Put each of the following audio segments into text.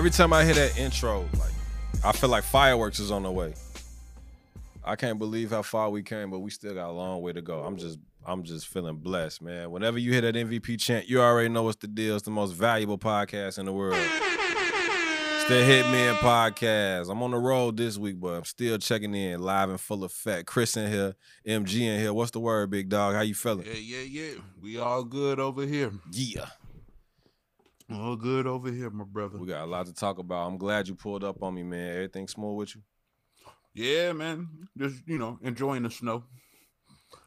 Every time I hear that intro, like I feel like fireworks is on the way. I can't believe how far we came, but we still got a long way to go. I'm just I'm just feeling blessed, man. Whenever you hear that MVP chant, you already know what's the deal. It's the most valuable podcast in the world. It's the Hitmen Podcast. I'm on the road this week, but I'm still checking in live and full effect. Chris in here, MG in here. What's the word, big dog? How you feeling? Yeah, yeah, yeah. We all good over here. Yeah. All good over here, my brother. We got a lot to talk about. I'm glad you pulled up on me, man. Everything smooth with you? Yeah, man. Just you know, enjoying the snow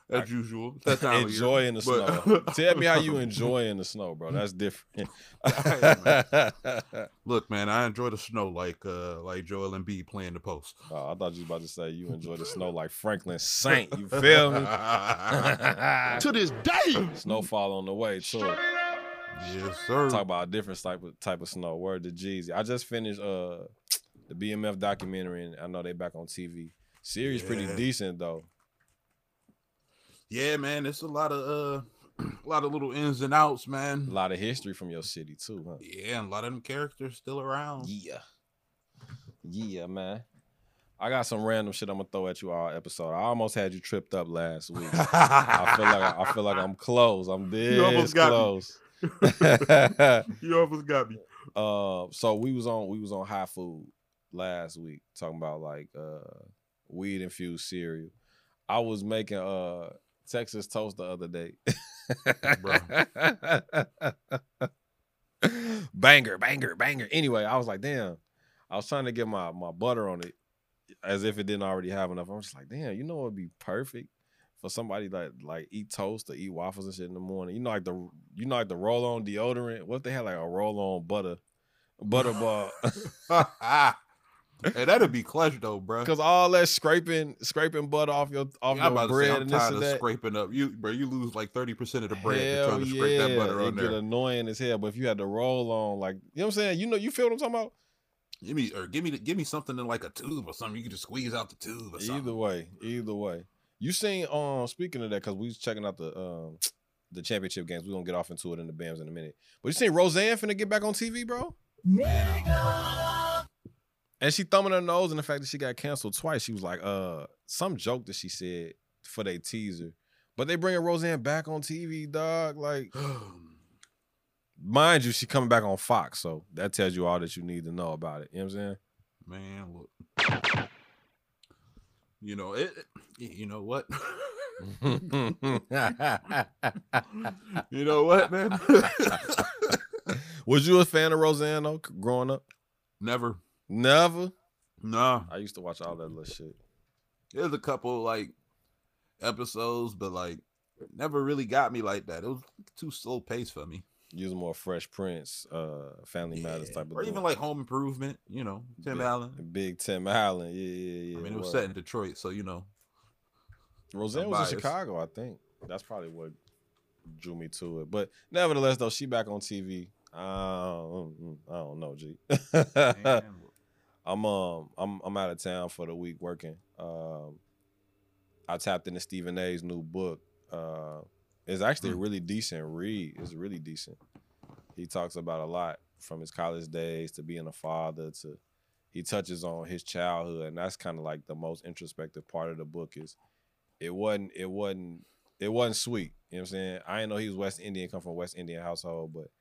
as usual. That time enjoying the But- snow. Tell me how you enjoying the snow, bro. That's different. Look, man, I enjoy the snow like uh like Joel Embiid playing the post. Oh, I thought you was about to say you enjoy the snow like Franklin Saint. You feel me? to this day. Snowfall on the way too. Yes, sir. Talk about a different type of type of snow. Word to Jeezy. I just finished uh the BMF documentary, and I know they back on TV. Series pretty decent though. Yeah, man, it's a lot of uh a lot of little ins and outs, man. A lot of history from your city too, huh? Yeah, and a lot of them characters still around. Yeah. Yeah, man. I got some random shit I'm gonna throw at you all episode. I almost had you tripped up last week. I feel like I feel like I'm close. I'm dead almost got me. you almost got me. uh, so we was on we was on high food last week talking about like uh weed infused cereal. I was making uh Texas toast the other day. banger, banger, banger. Anyway, I was like, damn. I was trying to get my my butter on it as if it didn't already have enough. I'm just like, damn, you know what would be perfect for somebody that like eat toast or eat waffles and shit in the morning. You know, like the you know like the roll on deodorant. What if they had like a roll on butter butter bar? hey, that'd be clutch though, bro. Because all that scraping scraping butter off your off I'm your say, bread I'm and this and of that. scraping up. You, bro, you lose like thirty percent of the bread Hell trying to scrape that butter it on get there. annoying as hell. But if you had to roll on, like you know what I'm saying, you know, you feel what I'm talking about. Give me or give me give me something in like a tube or something. You can just squeeze out the tube or something. Either way, either way. You seen um speaking of that, because we was checking out the um the championship games. We're gonna get off into it in the BAMs in a minute. But you seen Roseanne finna get back on TV, bro? And she thumbing her nose in the fact that she got canceled twice. She was like, uh, some joke that she said for their teaser. But they bringing Roseanne back on TV, dog. Like, mind you, she coming back on Fox, so that tells you all that you need to know about it. You know what I'm saying? Man, look. You know it. it- You know what? you know what, man? Was you a fan of Roseanne though, growing up? Never. Never. Nah. I used to watch all that little shit. There's a couple like episodes, but like never really got me like that. It was too slow paced for me. Use more Fresh Prince, uh, Family Matters type of or even like Home Improvement. You know, Tim Big- Allen. Big Tim Allen. Yeah, yeah, yeah. I mean, it was set in Detroit, so you know. Roseanne was in. Chicago, I think. That's probably what drew me to it. But nevertheless, though, she back on TV. I don't, I don't know, G. I'm um I'm I'm out of town for the week working. Um, I tapped into Stephen A's new book. Uh, it's actually a Mm. really decent read. It's really decent. He talks about a lot from his college days to being a father to he touches on his childhood, and that's kind of like the most introspective part of the book. Is it wasn't it wasn't it wasn't sweet. You know what I'm saying? I didn't know he was West Indian, come from a West Indian household, but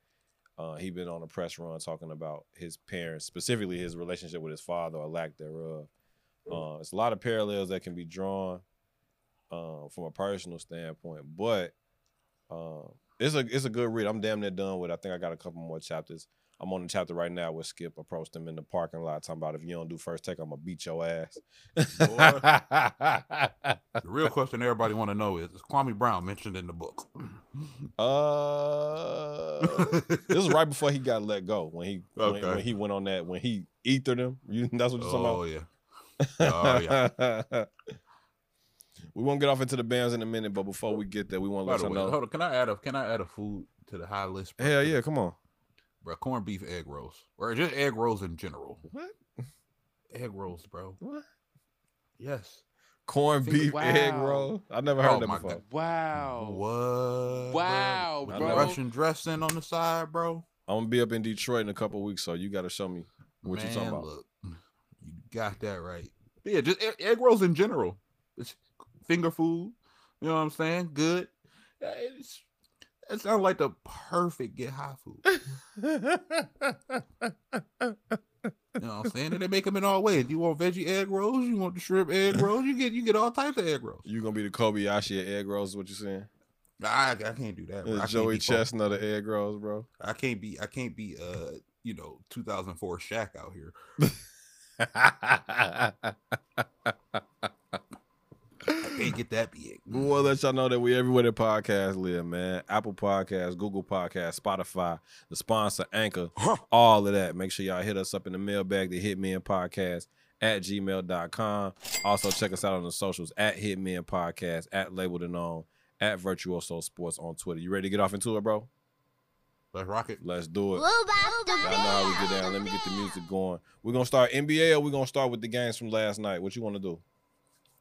uh, he been on a press run talking about his parents, specifically his relationship with his father or lack thereof. Uh, it's a lot of parallels that can be drawn uh, from a personal standpoint, but uh, it's a it's a good read. I'm damn near done with. it. I think I got a couple more chapters. I'm on the chapter right now where Skip approached him in the parking lot, talking about if you don't do first take, I'm gonna beat your ass. the real question everybody want to know is: Is Kwame Brown mentioned in the book? uh, this is right before he got let go when he when, Okay. when he went on that when he ethered him. You, that's what you're talking about. oh yeah. Oh yeah. we won't get off into the bands in a minute, but before we get there, we want to By let the you way, know. hold on. Can I add a Can I add a food to the high list? bro? Hell yeah, come on. bro. Corned beef egg rolls, or just egg rolls in general. What? Egg rolls, bro. What? Yes. Corned Finger- beef egg Wow. roll. I never heard Oh that my before. God. Wow. What? Wow, With bro. Russian dressing on the side, bro. I'm gonna be up in Detroit in a couple weeks, so you got to show me. What Man, you talking about? Look, you got that right. Yeah, just egg, egg rolls in general. It's finger food. You know what I'm saying? Good. Yeah, It's it sounds like the perfect get high food. You know what I'm saying? And they make them in all ways. You want veggie egg rolls? You want the shrimp egg rolls? You get you get all types of egg rolls. you gonna be the Kobayashi of egg rolls? Is what you saying? I, I can't do that. bro. I Joey. Chestnut of egg rolls, bro. I can't be. I can't be. Uh, you know, 2004 Shaq out here. I can't get that big. We want to let y'all know that we everywhere the podcast live, man. Apple Podcasts, Google Podcasts, Spotify, the sponsor, Anchor, all of that. Make sure y'all hit us up in the mailbag, the Hitmen Podcast at gmail.com. Also, check us out on the socials at Hitmen Podcast, at Labeled and Known, at Virtuoso Sports on Twitter. You ready to get off into it, bro? Let's rock it. Let's do it. Move out the Y'all know how we get down. Let me get the music going. We're going to start NBA or we're going to start with the games from last night? What you want to do?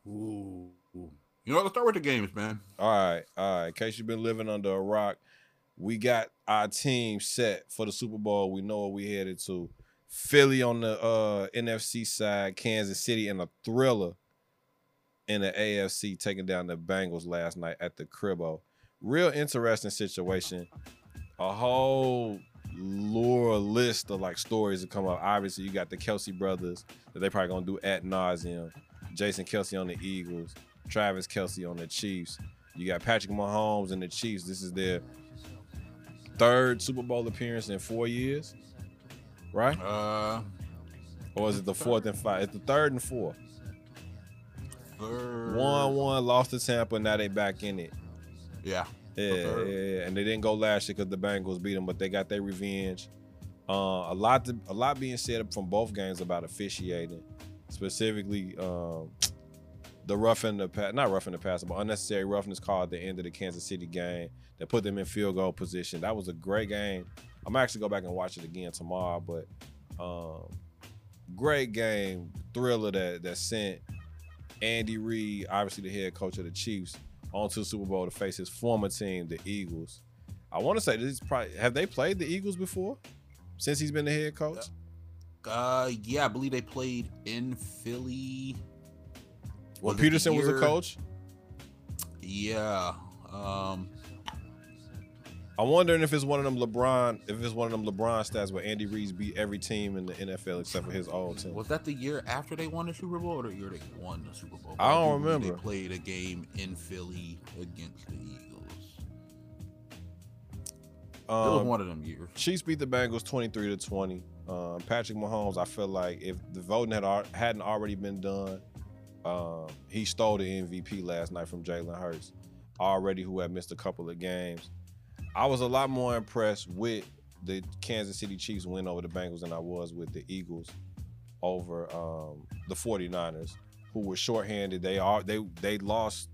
Ooh. You know, let's start with the games, man. All right, all right. In case you've been living under a rock, we got our team set for the Super Bowl. We know what we headed to. Philly on the uh, NFC side, Kansas City in a thriller in the AFC taking down the Bengals last night at the Cribbo. Real interesting situation. A whole lure list of like stories that come up. Obviously, you got the Kelce brothers that they probably gonna do at nauseum. Jason Kelce on the Eagles, Travis Kelce on the Chiefs. You got Patrick Mahomes and the Chiefs. This is their third Super Bowl appearance in four years, right? Uh, Or is it the fourth and five? It's the third and fourth. third. One one lost to Tampa. Now they back in it. Yeah. Yeah, yeah, yeah. and they didn't go last year because the Bengals beat them, but they got their revenge. Uh, a lot, to, a lot being said from both games about officiating, specifically um, the roughing the pass, not roughing the pass, but unnecessary roughness call at the end of the Kansas City game that put them in field goal position. That was a great game. I'm actually go back and watch it again tomorrow, but um, great game, thriller that that sent Andy Reid, obviously the head coach of the Chiefs, onto the Super Bowl to face his former team, the Eagles. I want to say this is probably have they played the Eagles before since he's been the head coach? Uh, yeah, I believe they played in Philly. When Was it the Pederson was a coach, Yeah. Um, I'm wondering if it's one of them LeBron, if it's one of them LeBron stats where Andy Reid's beat every team in the NFL except for his old team. was that the year after they won the Super Bowl or the year they won the Super Bowl? I don't do remember. They played a game in Philly against the Eagles. it was Um, one of them years. Chiefs beat the Bengals 23 to 20. Um, Patrick Mahomes, I feel like if the voting had hadn't already been done, um, he stole the MVP last night from Jalen Hurts, already who had missed a couple of games. I was a lot more impressed with the Kansas City Chiefs win over the Bengals than I was with the Eagles over um, the 49ers, who were shorthanded. They are they they lost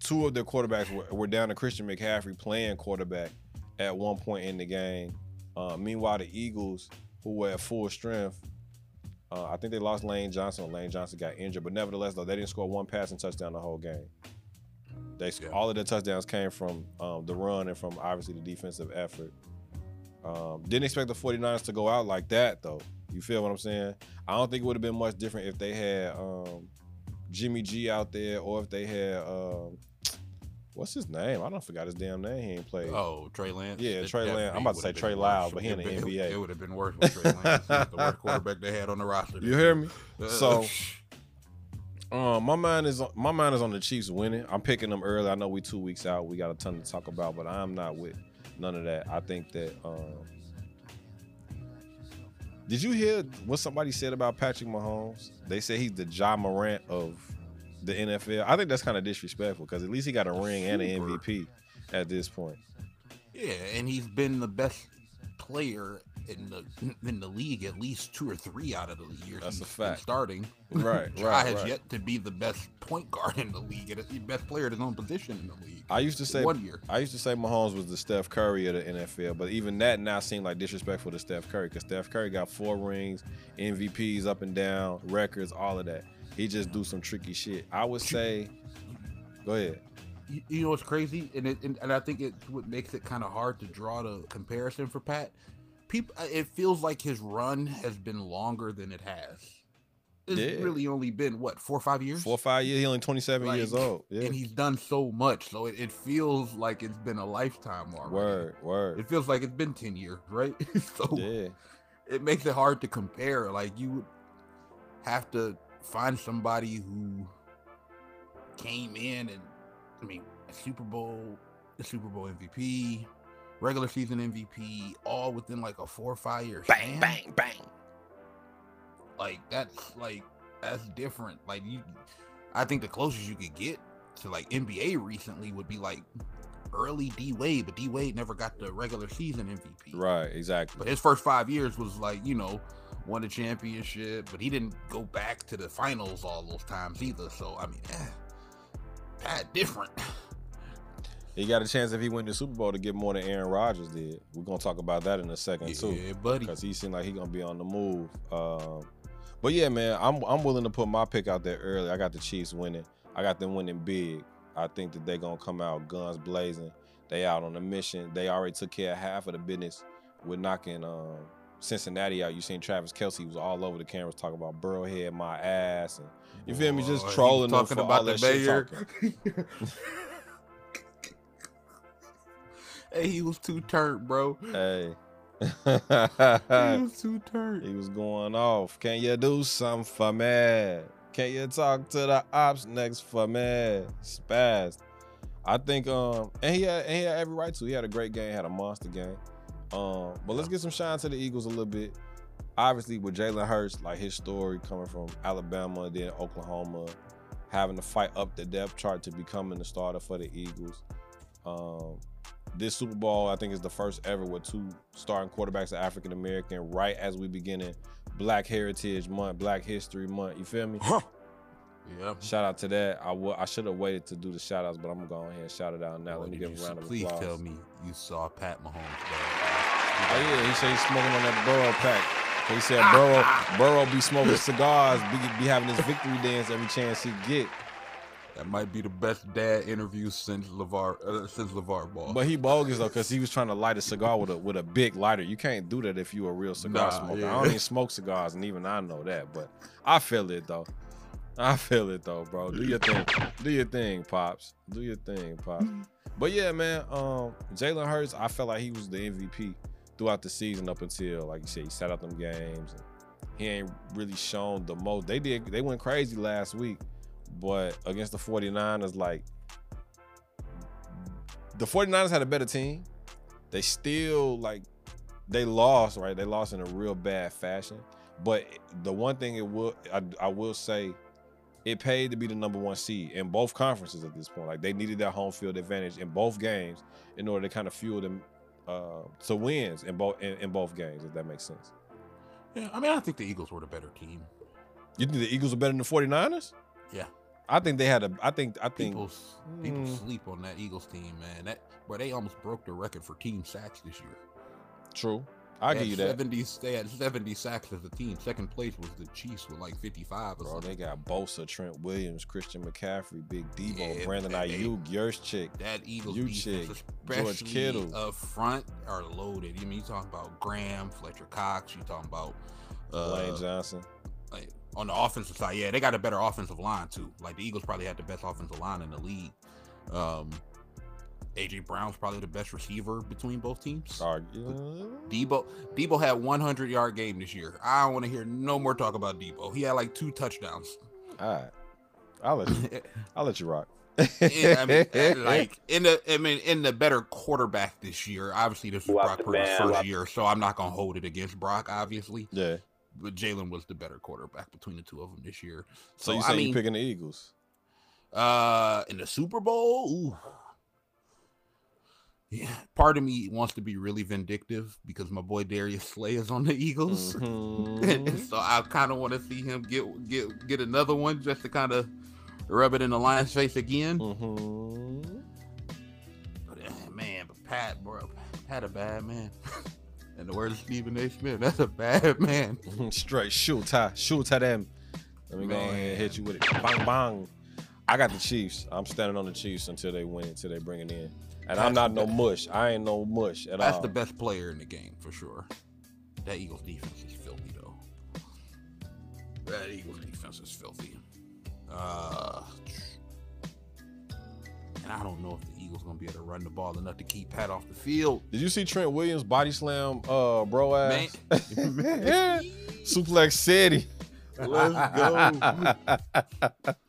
two of their quarterbacks were, were down to Christian McCaffrey playing quarterback at one point in the game. Uh, meanwhile, the Eagles, who were at full strength, uh, I think they lost Lane Johnson. Lane Johnson got injured, but nevertheless, though, they didn't score one passing touchdown the whole game. They Yeah. all of their touchdowns came from um, the run and from obviously the defensive effort. Um, didn't expect the 49ers to go out like that, though. You feel what I'm saying? I don't think it would have been much different if they had um, Jimmy G out there or if they had um, what's his name? I don't forgot his damn name. He ain't played. Oh, Trey Lance. Yeah, It Trey Lance. I'm about to say Trey been but he in the It- it- NBA. It would have been worse with Trey Lance. The worst quarterback they had on the roster. You hear me? Uh, So, um, my mind is on, my mind is on the Chiefs winning. I'm picking them early. I know we two weeks out. We got a ton to talk about, but I'm not with none of that. I think that. Um, did you hear what somebody said about Patrick Mahomes? They say he's the Ja Morant of the NFL. I think that's kind of disrespectful because at least he got a ring and an MVP at this point. yeah, and he's been the best player in the in the league at least two or three out of the years. That's a fact. Starting, Right, Ja right, has right. yet to be the best point guard in the league and the best player at his own position in the league. I used to say one year. I used to say Mahomes was the Steph Curry of the NFL, but even that now seemed like disrespectful to Steph Curry because Steph Curry got four rings, MVPs up and down, records, all of that. He just do some tricky shit. I would say, go ahead. you, you know what's crazy, and it, and, and I think it's what makes it kind of hard to draw the comparison for Pat. people. Uh, it feels like his run has been longer than it has. It's Yeah. really only been what four or five years. Four or five years. He only 27 years old. Yeah. and he's done so much, so it, it feels like it's been a lifetime already. Word, word. It feels like it's been ten years, right? so Yeah. it makes it hard to compare. Like you would have to find somebody who came in and I mean Super Bowl, the Super Bowl MVP, regular season MVP, all within like a four or five year Bang, span. bang, bang. Like that's like that's different. Like you, I think the closest you could get to like NBA recently would be like early D Wade, but D Wade never got the regular season MVP. Right, exactly. But his first five years was like, you know, won a championship, but he didn't go back to the finals all those times either. So I mean, eh, Pat different. He got a chance if he win the Super Bowl to get more than Aaron Rodgers did. We're gonna talk about that in a second too, Yeah, buddy. because he seemed like he gonna be on the move. Um, but yeah, man, I'm I'm willing to put my pick out there early. I got the Chiefs winning. I got them winning big. I think that they're gonna come out guns blazing. They out on a mission. They already took care of half of the business with knocking um, Cincinnati out. You seen Travis Kelce was all over the cameras talking about Burrowhead, my ass, and you feel me? Just trolling them talking for about all the mayor. hey, he was too turned, bro. Hey. He was too turned. He was going off. Can you do something for me? Can you talk to the ops next for me? Spaz. I think um and he had and he had every right to. He had a great game, had a monster game. Um, but let's get some shine to the Eagles a little bit. Obviously, with Jalen Hurts, like his story coming from Alabama, then Oklahoma, having to fight up the depth chart to becoming the starter for the Eagles. Um, this Super Bowl, I think, is the first ever with two starting quarterbacks are African American, right as we begin in Black Heritage Month, Black History Month. You feel me? Yeah. Shout out to that. I should have waited to do the shout outs, but I'm gonna go ahead and shout it out now. Boy, Let me give a round of please tell me you saw Pat Mahomes. Oh yeah, he said he's smoking on that Burrow pack. He said Burrow Burrow be smoking cigars, be, be having his victory dance every chance he get. That might be the best dad interview since LaVar uh, since LaVar Ball. But he bogus though, cause he was trying to light a cigar with a with a big lighter. You can't do that if you a real cigar Nah, smoker. yeah. I don't even smoke cigars, and even I know that. But I feel it though. I feel it though, bro. Do your thing. Do your thing, pops. Do your thing, pops. But yeah, man. Um, Jalen Hurts, I felt like he was the MVP throughout the season up until, like you said, he sat out them games. He ain't really shown the most. They did. They went crazy last week, but against the 49ers, like the 49ers had a better team. They still like they lost, right? They lost in a real bad fashion. But the one thing it will I, I will say it paid to be the number one seed in both conferences at this point. Like they needed that home field advantage in both games in order to kind of fuel them uh, to wins in both in, in both games, if that makes sense. yeah, I mean, I think the Eagles were the better team. You think the Eagles are better than the 49ers? Yeah. I think they had a I think I think People people Mm. sleep on that Eagles team, man. That where they almost broke the record for team sacks this year. true. I'll They give you that. 70, they had 70 sacks as a team. Second place was the Chiefs with like 55 or Bro, something. they got Bosa, Trent Williams, Christian McCaffrey, Big Debo, Yeah, Brandon Aiyuk, Juszczyk. that Eagles You defense, George Kittle. up front, are loaded. I mean, you talking about Graham, Fletcher Cox. You talking about uh, Lane Johnson. like, on the offensive side. Yeah, they got a better offensive line too. Like the Eagles probably had the best offensive line in the league. Um, AJ Brown's probably the best receiver between both teams. Sorry. Debo Debo had 100 yard game this year. I don't want to hear no more talk about Debo. He had like two touchdowns. All right. I'll let you I'll let you rock. Yeah, I mean, uh, like in the, I mean, in the better quarterback this year. Obviously, this was Watch Brock Purdy's first watch- year, so I'm not gonna hold it against Brock, obviously. yeah. But Jalen was the better quarterback between the two of them this year. So, you I say mean, you picking the Eagles? uh, in the Super Bowl, ooh. Yeah. Part of me wants to be really vindictive because my boy Darius Slay is on the Eagles. Mhm. so I kind of want to see him get get get another one just to kind of rub it in the lion's face again. Mhm. But uh, man, but Pat, bro, Pat a bad man. In the words of Stephen A. Smith, that's a bad man. Straight shoot tie, shoot tie them. Let me go ahead and hit you with it. Bang bang. I got the Chiefs. I'm standing on the Chiefs until they win, until they bring it in. And I'm not no mush. I ain't no mush at That's all. the best player in the game for sure. that Eagles defense is filthy though. That Eagles defense is filthy. Uh, and I don't know if the Eagles gonna be able to run the ball enough to keep Pat off the field. Did you see Trent Williams body slam uh bro ass? Yeah suplex City. Let's go.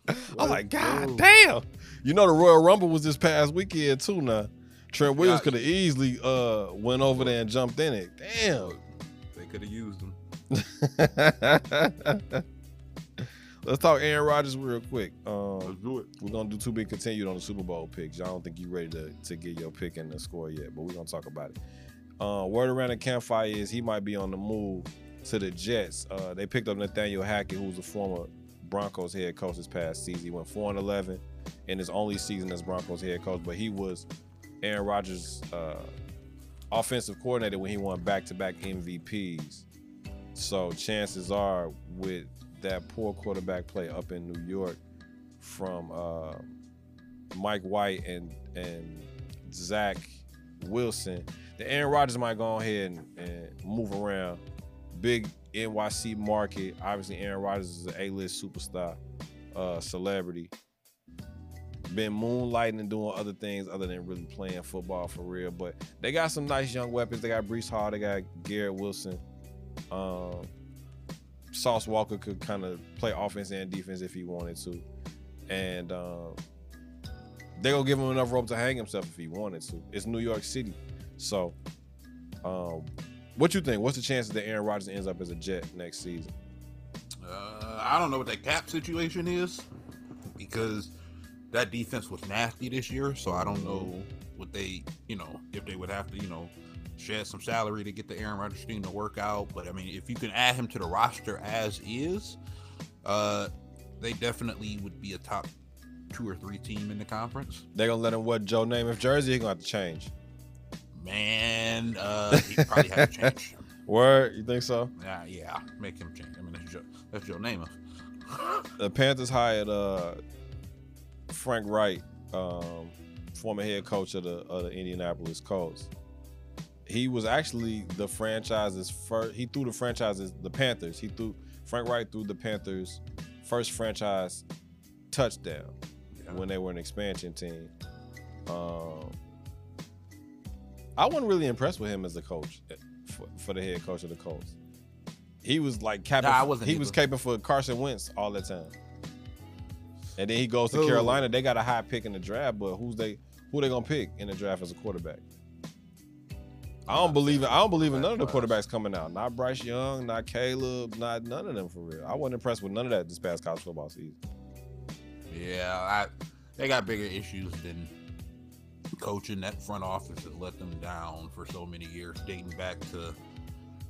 I'm like, God go. damn. You know the Royal Rumble was this past weekend too now. Trent Williams could have easily uh went over there and jumped in it. Damn. They could have used them. Let's talk Aaron Rodgers real quick. Um, Let's do it. we're gonna do two big continued on the Super Bowl picks. I don't think you're ready to, to get your pick in the score yet, but we're gonna talk about it. Uh, word around the campfire is he might be on the move to the Jets. Uh, they picked up Nathaniel Hackett, who's a former Broncos head coach this past season. He went 4 and 11 in his only season as Broncos head coach, but he was Aaron Rodgers' uh, offensive coordinator when he won back to back MVPs. So chances are, with that poor quarterback play up in New York from uh, Mike White and and Zach Wilson, the Aaron Rodgers might go ahead and, and move around. Big NYC market. Obviously, Aaron Rodgers is an A-list superstar, uh, celebrity. Been moonlighting and doing other things other than really playing football for real. But they got some nice young weapons. They got Breece Hall. They got Garrett Wilson. Um, Sauce Walker could kind of play offense and defense if he wanted to, and um, they gonna give him enough rope to hang himself if he wanted to. It's New York City, so um, what you think? What's the chances that Aaron Rodgers ends up as a Jet next season? Uh, I don't know what that cap situation is because that defense was nasty this year. So I don't know what they, you know, if they would have to, you know, shed some salary to get the Aaron Rodgers team to work out. But I mean, if you can add him to the roster as is, uh, they definitely would be a top two or three team in the conference. They gonna let him wear Joe Namath jersey? He gonna have to change. Man, uh, he probably have to change. Word, you think so? Yeah, yeah, make him change. I mean, that's Joe, that's Joe Namath. the Panthers hired uh, Frank Reich, um, former head coach of the, of the Indianapolis Colts. He was actually the franchise's first. He threw the franchise's the Panthers. He threw Frank Reich threw the Panthers' first franchise touchdown Yeah. when they were an expansion team. Um, I wasn't really impressed with him as a coach eh, for, for the head coach of the Colts. He was like capping. Nah, I wasn't he was either. caping for Carson Wentz all the time. And then he goes to Ooh. Carolina. They got a high pick in the draft, but who's they? Who they gonna pick in the draft as a quarterback? I don't believe it. I don't believe in none of the quarterbacks coming out. Not Bryce Young, not Caleb, not none of them for real. I wasn't impressed with none of that this past college football season. Yeah, I, they got bigger issues than coaching that front office that let them down for so many years, dating back to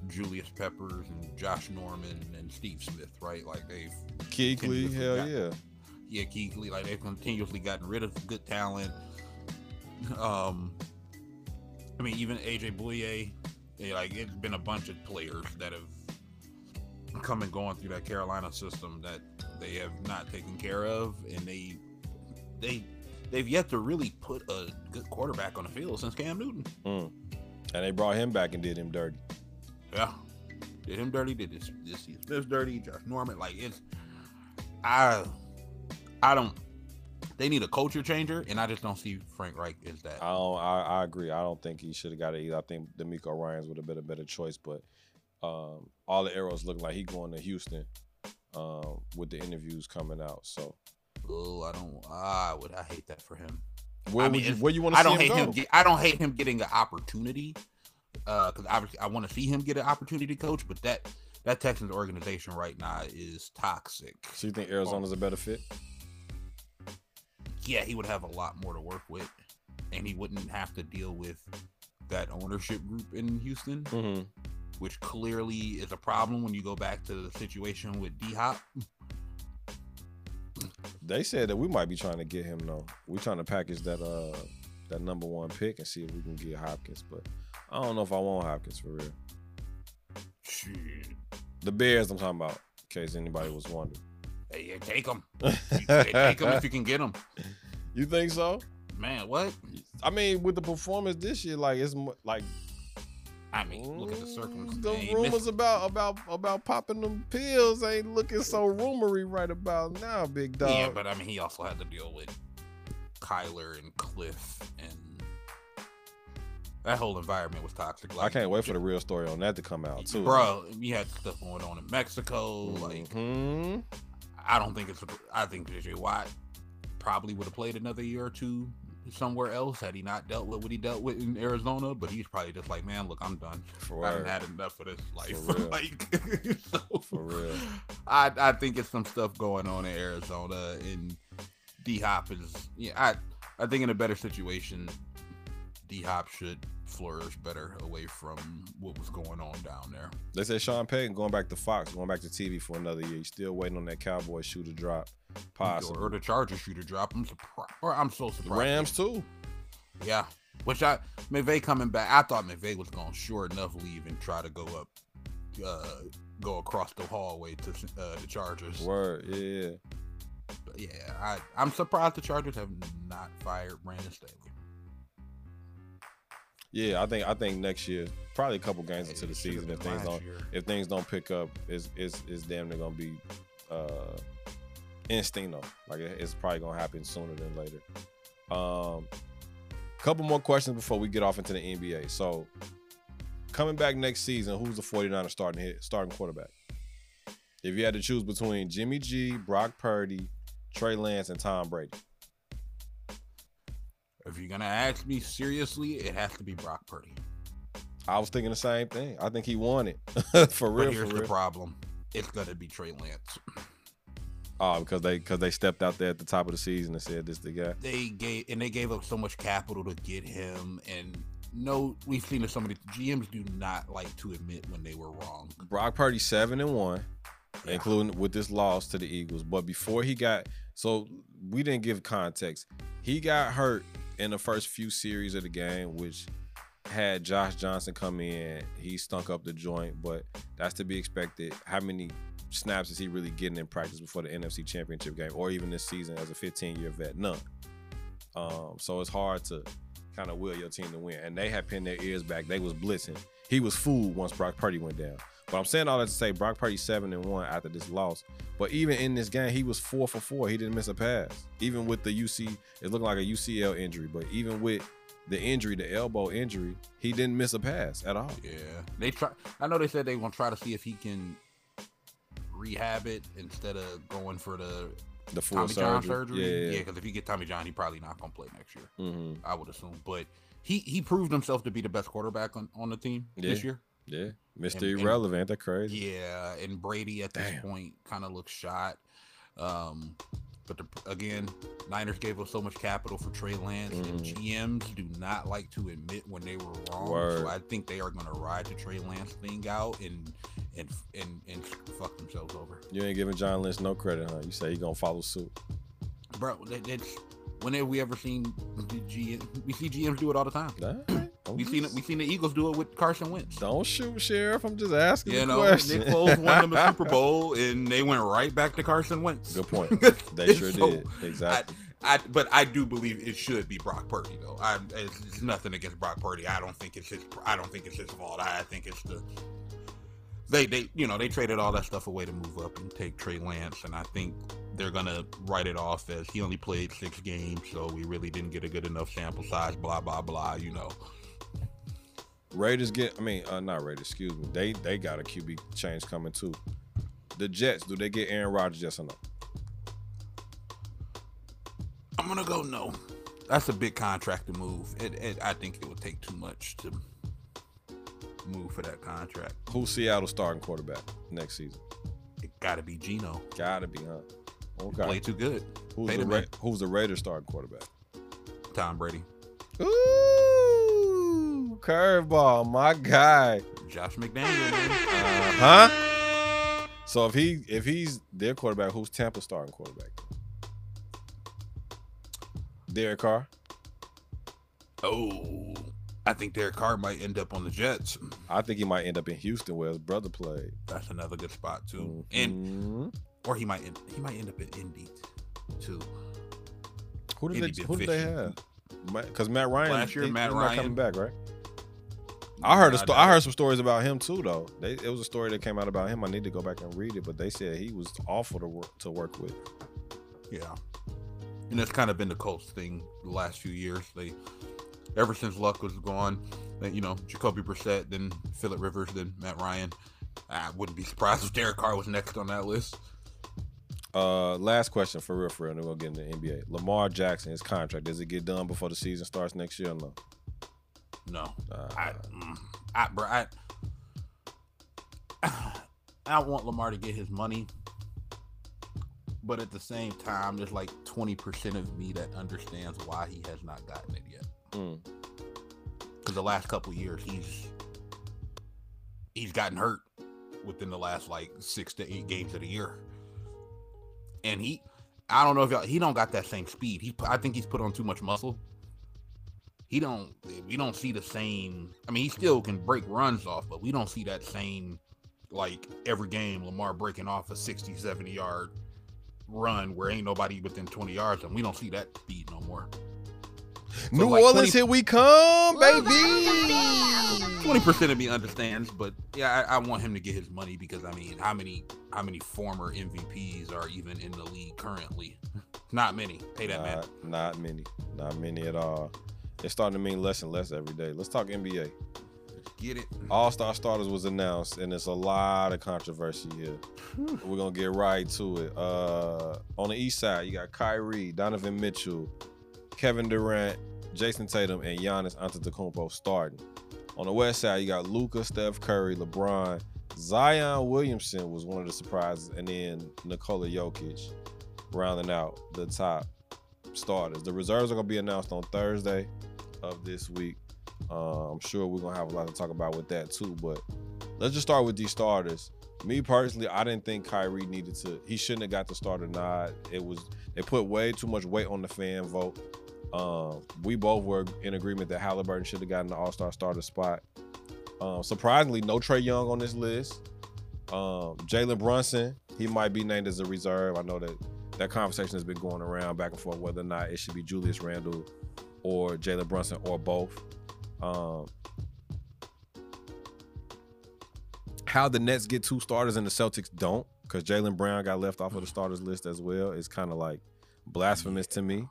Julius Peppers and Josh Norman and Steve Smith, right? Like they've Kuechly, hell got- yeah. Yeah, Kuechly, like they've continuously gotten rid of good talent. Um, I mean, even AJ Bouye, they, like it's been a bunch of players that have come and gone through that Carolina system that they have not taken care of, and they they they've yet to really put a good quarterback on the field since Cam Newton. Mm. And they brought him back and did him dirty. Yeah, did him dirty. Did this this Smith dirty? Josh Norman, like it's I I don't. They need a culture changer, and I just don't see Frank Reich as that. I don't. I, I agree. I don't think he should have got it either. I think DeMeco Ryans would have been a better choice, but um, all the arrows look like he going to Houston um, with the interviews coming out. So Oh, I don't. I would. I hate that for him. where I would mean, you, where you want to I don't him hate go? him. Get, I don't hate him getting an opportunity. Uh, because obviously I want to see him get an opportunity to coach, but that that Texans organization right now is toxic. so you think Arizona's a better fit? Yeah, he would have a lot more to work with, and he wouldn't have to deal with that ownership group in Houston, Mm-hmm. which clearly is a problem when you go back to the situation with D Hop. They said that we might be trying to get him though. We're trying to package that uh that number one pick and see if we can get Hopkins, but I don't know if I want Hopkins for real. Shit. The Bears I'm talking about, in case anybody was wondering. Hey, yeah, take him. take him if you can get them. You think so? Man, what? I mean, with the performance this year, like it's like I mean, look at the circumstances. The He rumors missed- about about about popping them pills ain't looking so rumory right about now, big dog. Yeah, but I mean, he also had to deal with Kyler and Cliff, and that whole environment was toxic. I can't wait for the real story on that to come out too, bro. We had stuff going on in Mexico. Like, Mhm. I don't think it's. I think JJ Watt probably would have played another year or two somewhere else had he not dealt with what he dealt with in Arizona. But he's probably just like, man, look, I'm done. for I haven't had enough of this life. For real. like, so, For real. I I think it's some stuff going on in Arizona, and D Hop is. Yeah, I I think in a better situation, D Hop should flourish better away from what was going on down there. They said Sean Payton going back to Fox, going back to TV for another year. He's still waiting on that Cowboy shoe to drop. Possible or the Chargers shooter drop. I'm surprised. Or I'm so The surprised. Rams too. Yeah. Which I McVay coming back. I thought McVay was going to sure enough leave and try to go up, uh, go across the hallway to uh, the Chargers. Word, yeah. But yeah, I I'm surprised the Chargers have not fired Brandon Staley. Yeah, I think I think next year, probably a couple games into the season, if things don't year. if things don't pick up, it's it's, it's damn near gonna be uh instinct Like it's probably gonna happen sooner than later. Um couple more questions before we get off into the NBA. So coming back next season, who's the 49ers starting hit starting quarterback? If you had to choose between Jimmy G, Brock Purdy, Trey Lance, and Tom Brady. If you're gonna ask me seriously, it has to be Brock Purdy. I was thinking the same thing. I think he won it. for real, But here's for the problem: it's gonna be Trey Lance. Oh, because they because they stepped out there at the top of the season and said this the guy. They gave and they gave up so much capital to get him, and no, we've seen. So many GMs do not like to admit when they were wrong. Brock Purdy seven and one, Yeah. including with this loss to the Eagles. But before he got so we didn't give context. He got hurt in the first few series of the game, which had Josh Johnson come in. He stunk up the joint, but that's to be expected. How many snaps is he really getting in practice before the NFC Championship game, or even this season as a 15 year vet? None. Um, so it's hard to kind of will your team to win. And they had pinned their ears back. They was blitzing. He was fooled once Brock Purdy went down. But I'm saying all that to say Brock Purdy seven and one after this loss. But even in this game, he was four for four. He didn't miss a pass. Even with the UC, it looked like a UCL injury. But even with the injury, the elbow injury, he didn't miss a pass at all. Yeah, they try. I know they said they want to try to see if he can rehab it instead of going for the The full Tommy surgery. John surgery. Yeah, Yeah, because if you get Tommy John, he probably not gonna play next year. hmm I would assume, but he he proved himself to be the best quarterback on, on the team this year. Yeah. And- Irrelevant. That crazy. Yeah, and Brady at this Damn. point kind of looks shot. Um, but the, again, Niners gave us so much capital for Trey Lance, and Mhm. GMs do not like to admit when they were wrong. Word. So I think they are going to ride the Trey Lance thing out and and and and fuck themselves over, You ain't giving John Lynch no credit, huh? You say he gonna follow suit. bro. That, that's when have we ever seen the GM? We see GMs do it all the time. Right. We oh, seen it. We seen the Eagles do it with Carson Wentz. Don't shoot, Sheriff. I'm just asking You know, question. Nick Foles won them a Super Bowl, and they went right back to Carson Wentz. Good point. They sure So, did. Exactly. I, I, but I do believe it should be Brock Purdy, though. I, it's, it's nothing against Brock Purdy. I don't think it's his. I don't think it's his fault. I, think it's the. They, they, you know, they traded all that stuff away to move up and take Trey Lance, and I think they're gonna write it off as he only played six games, so we really didn't get a good enough sample size. Blah blah blah. You know, Raiders get. I mean, uh, not Raiders. Excuse me. They they got a QB change coming too. The Jets. Do they get Aaron Rodgers? Yes or no? I'm gonna go no. That's a big contract to move. It, it, I think it would take too much to move for that contract. Who's Seattle starting quarterback next season? It got to be Gino. Gotta be, huh? Play Okay. too good. Who's Pay the Ra- Who's the Raiders starting quarterback? Tom Brady, Ooh, curveball, my guy. Josh McDaniel. Uh huh. So if he if he's their quarterback, who's Tampa starting quarterback? Derek Carr. Oh, I think Derek Carr might end up on the Jets. I think he might end up in Houston where his brother played. That's another good spot too. And Mhm. or he might end, he might end up in Indy too. who did Indy they who did they have? Because Matt Ryan Last year, he- Matt he's not coming back, right? I heard a sto- I heard some stories about him too, though. They, it was a story that came out about him. I need to go back and read it, but they said he was awful to work to work with. Yeah. And that's kind of been the Colts thing the last few years. They ever since Luck was gone, you know, Jacoby Brissett, then Philip Rivers, then Matt Ryan. I wouldn't be surprised if Derek Carr was next on that list. Uh, last question for real, for real, and then we'll get into the NBA. Lamar Jackson, his contract, does it get done before the season starts next year? Or no. No. Uh, I, mm, I, bro, I, I want Lamar to get his money, but at the same time, there's like 20% of me that understands why he has not gotten it yet. mm, Because the last couple years, he's he's gotten hurt within the last like six to eight games of the year, and he, I don't know if y'all, he don't got that same speed. He, I think he's put on too much muscle. He don't, we don't see the same. I mean, he still can break runs off, but we don't see that same like every game Lamar breaking off a 60, 70 yard run where ain't nobody within 20 yards, and we don't see that speed no more. New like Orleans, 20 here we come, baby. Twenty percent of me understands, but yeah, I, I want him to get his money because I mean, how many how many former MVPs are even in the league currently? Not many. Pay that man. Not, not many, not many at all. It's starting to mean less and less every day. Let's talk NBA. Get it? All Star starters was announced, and it's a lot of controversy here. We're gonna get right to it. Uh, on the East Side, you got Kyrie, Donovan Mitchell, Kevin Durant, Jayson Tatum, and Giannis Antetokounmpo starting. On the West Side, you got Luka, Steph Curry, LeBron, Zion Williamson was one of the surprises, and then Nikola Jokic rounding out the top starters. The reserves are gonna be announced on Thursday of this week. Uh, I'm sure we're gonna have a lot to talk about with that too. But let's just start with these starters. Me personally, I didn't think Kyrie needed to. He shouldn't have got the starter nod. It was they put way too much weight on the fan vote. Um, we both were in agreement that Halliburton should have gotten the All Star starter spot. Um, surprisingly, no Trae Young on this list. Um, Jalen Brunson, he might be named as a reserve. I know that that conversation has been going around back and forth whether or not it should be Julius Randle or Jalen Brunson or both. Um, how the Nets get two starters and the Celtics don't, because Jaylen Brown got left off of the starters list as well, is kind of like blasphemous to me.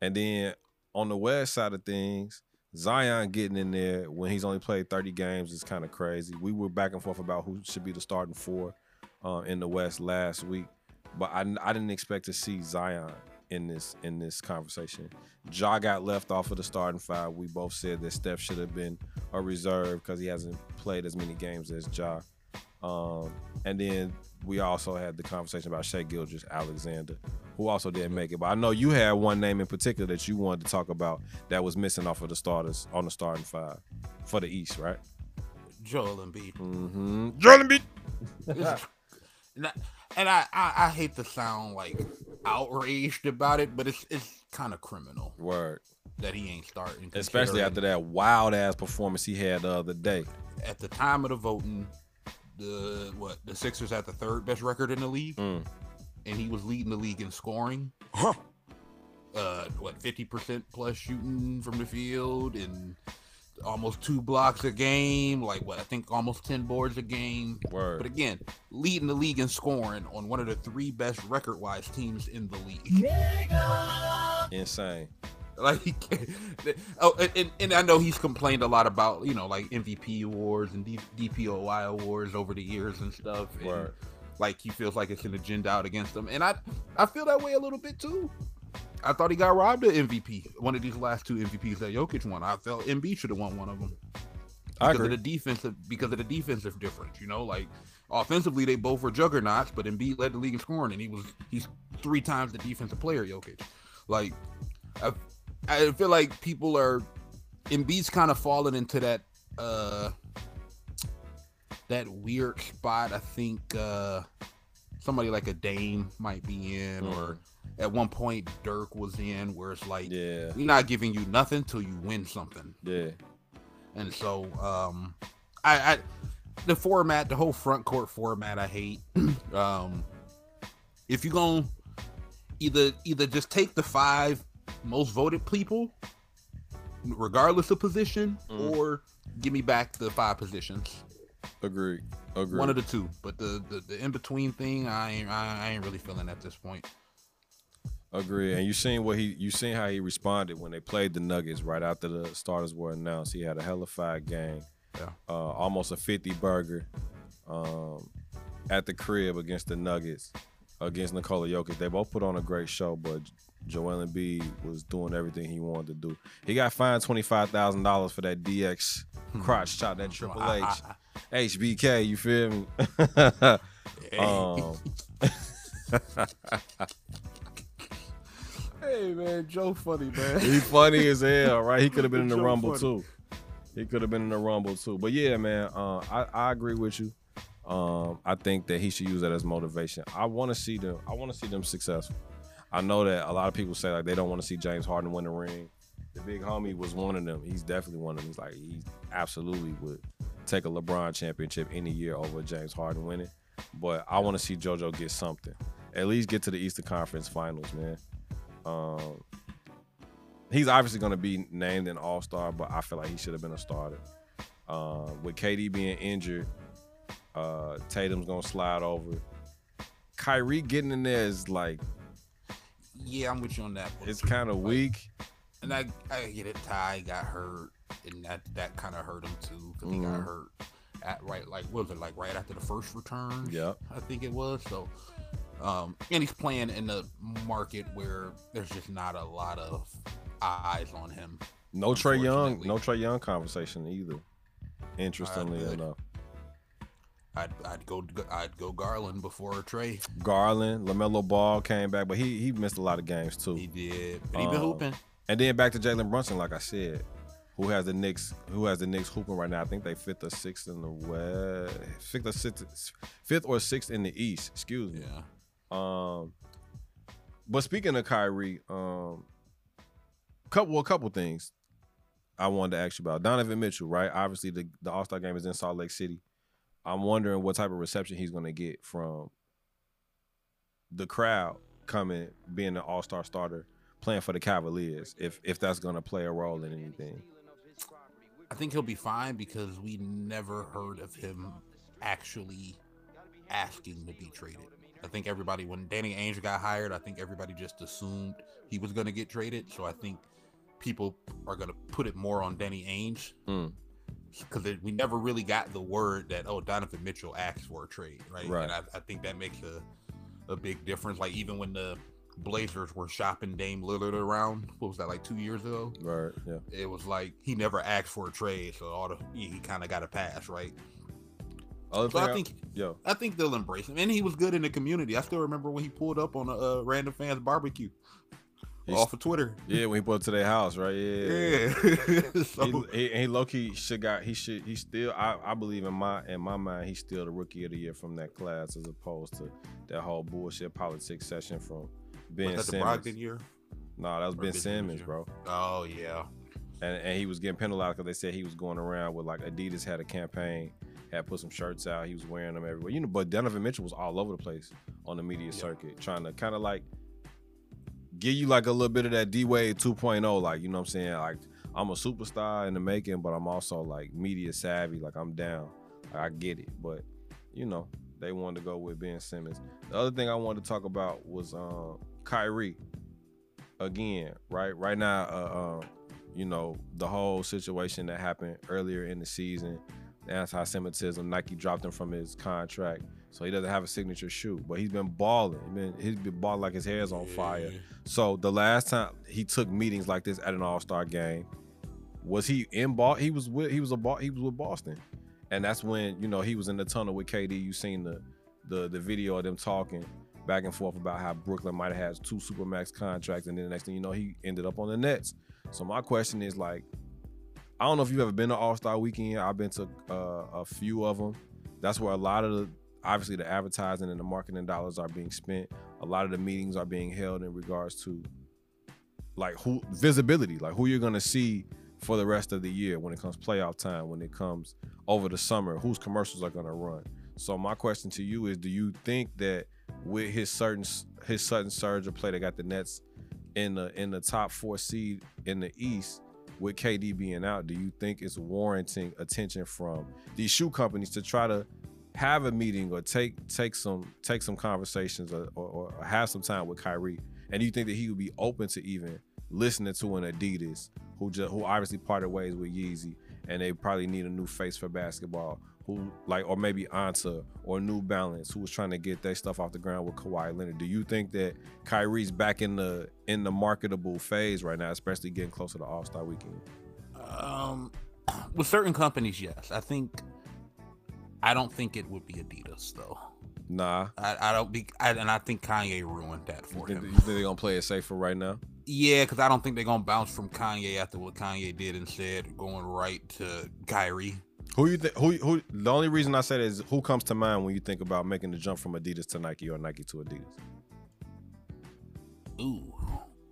And then on the West side of things, Zion getting in there when he's only played 30 games is kind of crazy. We were back and forth about who should be the starting four uh, in the West last week, but I, I didn't expect to see Zion in this in this conversation. Ja got left off of the starting five. We both said that Steph should have been a reserve because he hasn't played as many games as Ja. Um, and then we also had the conversation about Shai Gilgeous-Alexander, who also didn't make it. But I know you had one name in particular that you wanted to talk about that was missing off of the starters on the starting five for the East, right? Joel Embiid. Mm-hmm. Jordan Beat. and I, and I, I, I hate to sound like outraged about it, but it's it's kind of criminal Word. that he ain't starting. Especially after that wild ass performance he had the other day. at the time of the voting, the what the Sixers had the third best record in the league, Mm. and he was leading the league in scoring. Uh, what fifty percent plus shooting from the field and almost two blocks a game. Like what I think almost ten boards a game. Word. But again, leading the league in scoring on one of the three best record-wise teams in the league. Insane. Like, oh, and- and, and I know he's complained a lot about you know like MVP awards and D, DPOY awards over the years and stuff. and, like he feels like it's an agenda out against him, and I I feel that way a little bit too. I thought he got robbed of MVP. One of these last two MVPs that Jokic won. I felt Embiid should have won one of them I because agree. of the defensive because of the defensive difference. You know, like offensively they both were juggernauts, but Embiid led the league in scoring, and he was he's three times the defensive player. Jokic, like I I feel like people are Embiid's kind of fallen into that uh that weird spot. I think uh somebody like a Dame might be in, or at one point Dirk was in, where it's like Yeah. we're not giving you nothing till you win something. Yeah. And so, um, I, I the format, the whole front court format, I hate. um, if you're gonna either either just take the five most voted people, regardless of position, Mhm. or give me back the five positions. Agree. Agreed. One of the two, but the the, the in between thing, I ain't I, I ain't really feeling at this point. Agree. And you seen what he you seen how he responded when they played the Nuggets right after the starters were announced. He had a hella fire game. Yeah. Uh, almost a 50 burger um, at the crib against the Nuggets, against Nikola Jokic. They both put on a great show, but Joel Embiid was doing everything he wanted to do. He got fined $25,000 for that DX crotch shot, that Triple H. HBK, you feel me? um, hey man, Joe funny man. he funny as hell, right? He could have been in the Joe Rumble funny. too. He could have been in the Rumble too. But yeah, man, uh, I, I agree with you. Um, I think that he should use that as motivation. I want to see them. I want to see them successful. I know that a lot of people say like they don't want to see James Harden win the ring. The big homie was one of them. He's definitely one of them. He's like he absolutely would take a LeBron championship any year over James Harden winning. But I want to see JoJo get something. At least get to the Eastern Conference Finals, man. Um, he's obviously going to be named an All Star, but I feel like he should have been a starter. Um, with KD being injured, uh, Tatum's going to slide over. Kyrie getting in there is like Yeah, I'm with you on that. one, it's kind of Like, weak. And I, I get it. Ty got hurt, and that that kind of hurt him too because he got Mhm. hurt at right like what was it like right after the first return? Yeah, I think it was. So, um, and he's playing in a market where there's just not a lot of eyes on him. No Trae Young, no Trae Young conversation either. Interestingly good. enough, I'd I'd go I'd go Garland before Trae. Garland, LaMelo Ball came back, but he he missed a lot of games too. He did, but he been Um, hooping. And then back to Jalen Brunson, like I said, who has the Knicks, who has the Knicks hooping right now. I think they fifth or sixth in the West, fifth or sixth, fifth or sixth in the East. Excuse me. Yeah. Um, but speaking of Kyrie, um, couple well, a couple things I wanted to ask you about Donovan Mitchell. Right, obviously the the All Star game is in Salt Lake City. I'm wondering what type of reception he's going to get from the crowd coming, being an All Star starter, playing for the Cavaliers. If if that's going to play a role in anything. I think he'll be fine because we never heard of him actually asking to be traded. I think everybody, when Danny Ainge got hired, I think everybody just assumed he was going to get traded. So I think people are going to put it more on Danny Ainge Mm. because we never really got the word that oh Donovan Mitchell asked for a trade, right? Right. And I, I think that makes a a big difference. Like even when the Blazers were shopping Dame Lillard around, what was that like two years ago? Right. Yeah. it was like he never asked for a trade, so all the he, he kind of got a pass, right? Other So thing I think yo, I think they'll embrace him, and he was good in the community. I still remember when he pulled up on a uh, random fans barbecue He's- off of Twitter. yeah, when he pulled it to their house, right? Yeah. Yeah, so, he, he, he low key should got he should he still I, I believe in my in my mind he's still the rookie of the year from that class as opposed to that whole bullshit politics session from Ben was that the Simmons. Brogdon year? No, that was Or Ben Ben Simmons Simmons, bro. Oh yeah, And and he was getting penalized because they said he was going around with like Adidas had a campaign, had put some shirts out, he was wearing them everywhere. You know, but Donovan Mitchell was all over the place on the media Yeah. circuit, trying to kind of like give you like a little bit of that D Wade 2.0, like you know what I'm saying? Like I'm a superstar in the making, but I'm also like media savvy, like I'm down. Like, I get it, but you know they wanted to go with Ben Simmons. The other thing I wanted to talk about was um, Kyrie. Again, right, right now, uh, um, you know the whole situation that happened earlier in the season, anti-Semitism. Nike dropped him from his contract, so he doesn't have a signature shoe. But he's been balling. He's been, he's been balling like his hair's on fire. So the last time he took meetings like this at an All Star game, was he in ball? He was with he was a ball he was with Boston, and that's when you know he was in the tunnel with KD. You seen the the the video of them talking back and forth about how Brooklyn might have had two supermax contracts, and then the next thing you know he ended up on the Nets. So my question is like, I don't know if you've ever been to All Star Weekend. I've been to uh, a few of them. That's where a lot of the obviously the advertising and the marketing dollars are being spent. A lot of the meetings are being held in regards to like who visibility, like who you're gonna see for the rest of the year when it comes playoff time, when it comes over the summer, whose commercials are gonna run. So my question to you is, do you think that with his certain his sudden surge of play that got the Nets in the in the top four seed in the East, with KD being out, do you think it's warranting attention from these shoe companies to try to have a meeting or take take some take some conversations or, or, or have some time with Kyrie? And do you think that he would be open to even listening to an Adidas who just who obviously parted ways with Yeezy and they probably need a new face for basketball? Who like or maybe Anta or New Balance who was trying to get their stuff off the ground with Kawhi Leonard. Do you think that Kyrie's back in the in the marketable phase right now, especially getting closer to All Star Weekend? Um, with certain companies, yes. I think. I don't think it would be Adidas though. Nah, I, I don't be, I, and I think Kanye ruined that you for think, him. you think they're gonna play it safer right now? Yeah, because I don't think they're gonna bounce from Kanye after what Kanye did and said, going right to Kyrie. Who you think? Who who? The only reason I say that is who comes to mind when you think about making the jump from Adidas to Nike or Nike to Adidas. Ooh.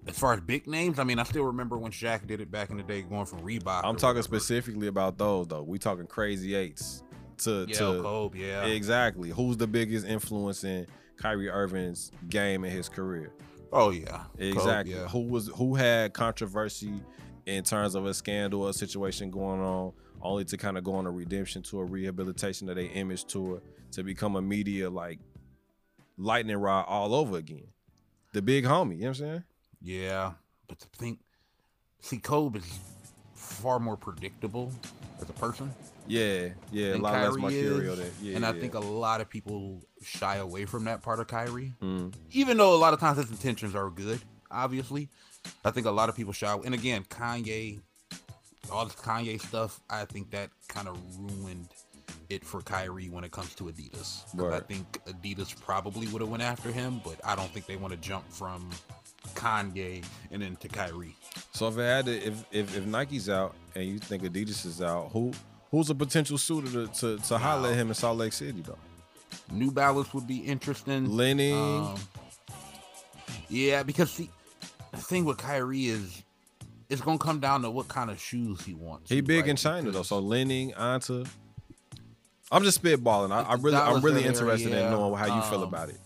As far as big names, I mean, I still remember when Shaq did it back in the day, going from Reebok. I'm talking whatever. specifically about those though. We talking crazy eights to Yeah, to Kobe, yeah. exactly. Who's the biggest influence in Kyrie Irving's game and his career? oh yeah, Kobe, Exactly. yeah. Who was who had controversy in terms of a scandal or a situation going on, only to kind of go on a redemption tour, rehabilitation of their image tour, to become a media like lightning rod all over again. The big homie, you know what I'm saying? Yeah, but to think, see, Kobe is far more predictable as a person, Yeah, yeah, a lot less Kyrie mercurial is, than yeah. and I yeah. think a lot of people shy away from that part of Kyrie. Mm. even though a lot of times his intentions are good, obviously, I think a lot of people shy. And again, Kanye, all this Kanye stuff, I think that kind of ruined it for Kyrie when it comes to Adidas. I think Adidas probably would have went after him, but I don't think they want to jump from Kanye and then to Kyrie. So if it had to, if, if if Nike's out and you think Adidas is out, who who's a potential suitor to to, to holler at him in Salt Lake City though? New Balance would be interesting. Lenny, Um, yeah, because see, the thing with Kyrie is it's gonna come down to what kind of shoes he wants. he big right? in China though. So Lenny, Anta. I'm just spitballing. I, I really, I'm really area, interested in knowing how you feel Um, about it.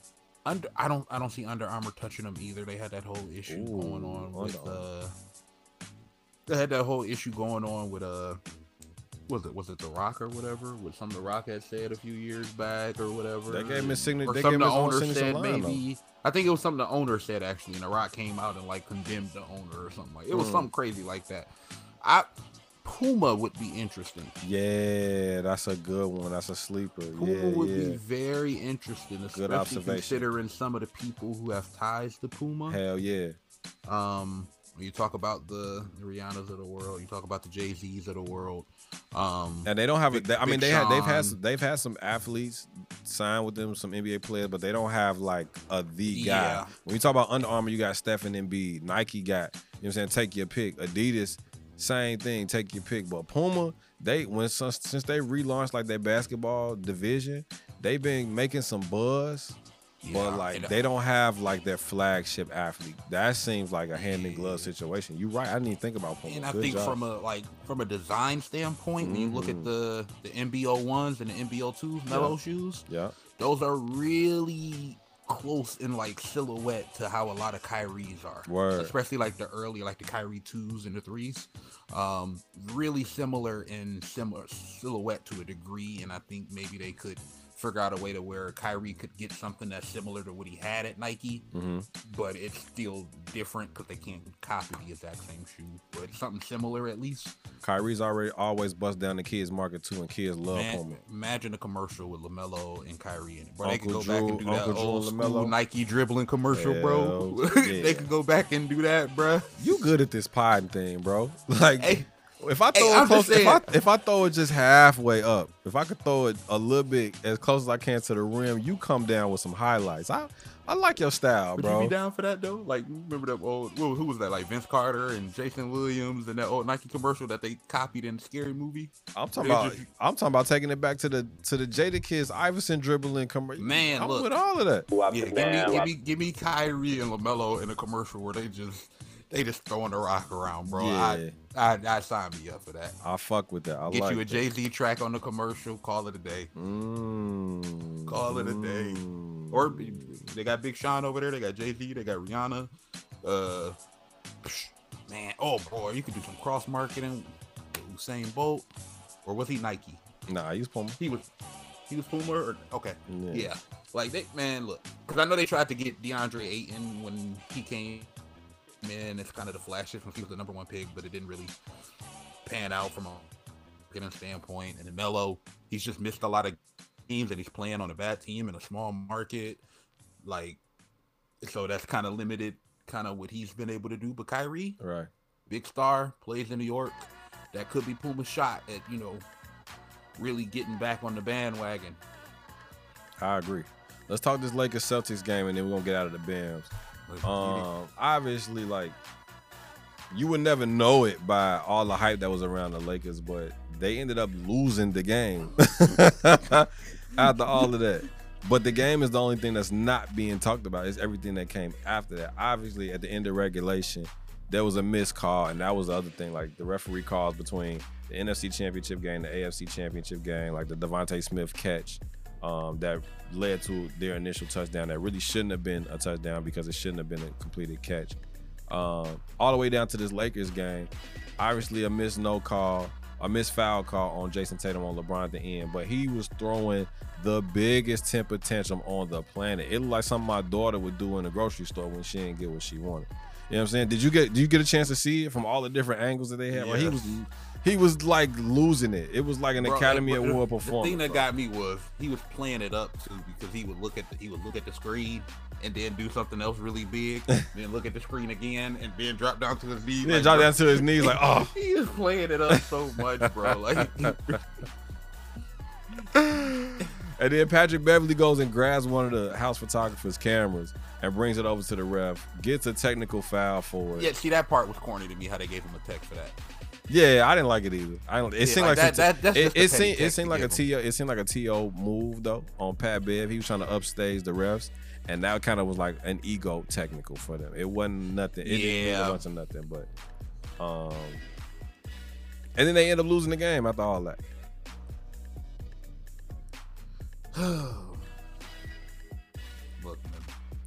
Under, I don't I don't see Under Armour touching them either. They had that whole issue Ooh, going on with Under uh they had that whole issue going on with uh was it was it The Rock or whatever? With something The Rock had said a few years back or whatever. They gave him his signature. They something gave him the owner said though. maybe I think it was something the owner said actually, and The Rock came out and like condemned the owner or something like it was Mm. something crazy like that. I Puma would be interesting. Yeah, that's a good one. That's a sleeper. Puma yeah, would yeah. be very interesting, especially observation. considering some of the people who have ties to Puma. Hell yeah. Um, you talk about the, the Rihannas of the world, you talk about the Jay Z's of the world. Um, And they don't have. Big- I mean, Big they had they've had some, they've had some athletes sign with them, some NBA players, but they don't have like a the guy. Yeah. When you talk about Under Armour, you got Stephen Embiid. Nike got you know what I'm saying. Take your pick. Adidas, same thing. Take your pick. But Puma, they when since, since they relaunched like their basketball division, they've been making some buzz. Yeah, But like and, uh, they don't have like their flagship athlete. That seems like a hand in glove situation. You're right. I didn't even think about Puma. and I Good think job. from a like from a design standpoint, when you look at Mhm. the the MBO ones and the MBO twos, Melo shoes, yeah. those are really close in like silhouette to how a lot of Kyrie's are. Word. Especially like the early, like the Kyrie twos and the threes. Um, really similar in similar silhouette to a degree, and I think maybe they could figure out a way to where Kyrie could get something that's similar to what he had at Nike, hmm but it's still different because they can't copy the exact same shoe, but something similar at least. Kyrie's already always bust down the kids market too, and kids love Man, imagine a commercial with LaMelo and Kyrie in it. Bro, they could Uncle go back and Drew- do that Uncle Drew old and school LaMelo. Nike dribbling commercial, bro. Yeah. they could go back and do that, bro. You good at this pod thing, bro? Like, Hey, if I throw I'm it close, just if I if I throw it just halfway up, if I could throw it a little bit as close as I can to the rim, you come down with some highlights. I I like your style, Would bro. you be down for that though? Like, remember that old who, who was that? Like Vince Carter and Jason Williams and that old Nike commercial that they copied in the Scary Movie. I'm talking They about just- I'm talking about taking it back to the to the Jadakiss Iverson dribbling commercial. Man, I'm look. with all of that. Yeah, give me, give me, give me Kyrie and LaMelo in a commercial where they just they just throwing the rock around, bro. Yeah. I, I I sign me up for that. I fuck with that. I Get like you a. Jay Z track on the commercial. Call it a day. Mm, Call it a day. mm. Or they got Big Sean over there. They got Jay Z. They got Rihanna. Uh, man, oh boy, you could do some cross marketing with Usain Bolt, or was he Nike? Nah, he's Puma. He was, he was Puma. Or, okay, Yeah. yeah. Like they, man, look, because I know they tried to get DeAndre Ayton when he came in. It's kind of the flash flashes when he was the number one pick, but it didn't really pan out from a marketing standpoint. And then Melo, he's just missed a lot of games and he's playing on a bad team in a small market. Like, so that's kind of limited, kind of what he's been able to do. But Kyrie, Right. big star, plays in New York. That could be Puma's shot at you know really getting back on the bandwagon. I agree. Let's talk this Lakers Celtics game and then we're gonna get out of the BAMs. Um, obviously, like you would never know it by all the hype that was around the Lakers, but they ended up losing the game after all of that. But the game is the only thing that's not being talked about. It's everything that came after that. Obviously, at the end of regulation, there was a missed call, and that was the other thing. Like the referee calls between the NFC Championship game, the AFC Championship game, like the DeVonta Smith catch um, that led to their initial touchdown that really shouldn't have been a touchdown because it shouldn't have been a completed catch. Um, all the way down to this Lakers game, obviously a missed no call, a missed foul call on Jayson Tatum on LeBron at the end, but he was throwing the biggest temper tantrum on the planet. It looked like something my daughter would do in the grocery store when she didn't get what she wanted. You know what I'm saying? Did you get did you get a chance to see it from all the different angles that they had? Like he was he was like losing it. It was like an Bro, Academy the- Award The performance. thing that got me was he was playing it up too because he would look at the, he would look at the screen and then do something else really big, then look at the screen again and then drop down to his knees. Then like, drop down to his knees like, oh. he was playing it up so much, bro. Like And then Patrick Beverley goes and grabs one of the house photographer's cameras and brings it over to the ref, gets a technical foul for it. yeah, see that part was corny to me how they gave him a tech for that. Yeah, I didn't like it either. I don't. It Yeah, seemed like like, that- some- that- it, a it seemed it seemed like a to it seemed like a to move though on Pat Bev. He was trying to upstage the refs, and that kind of was like an ego technical for them. It wasn't nothing. It didn't mean Yeah. a bunch of nothing, but um, and then they end up losing the game after all that. Look,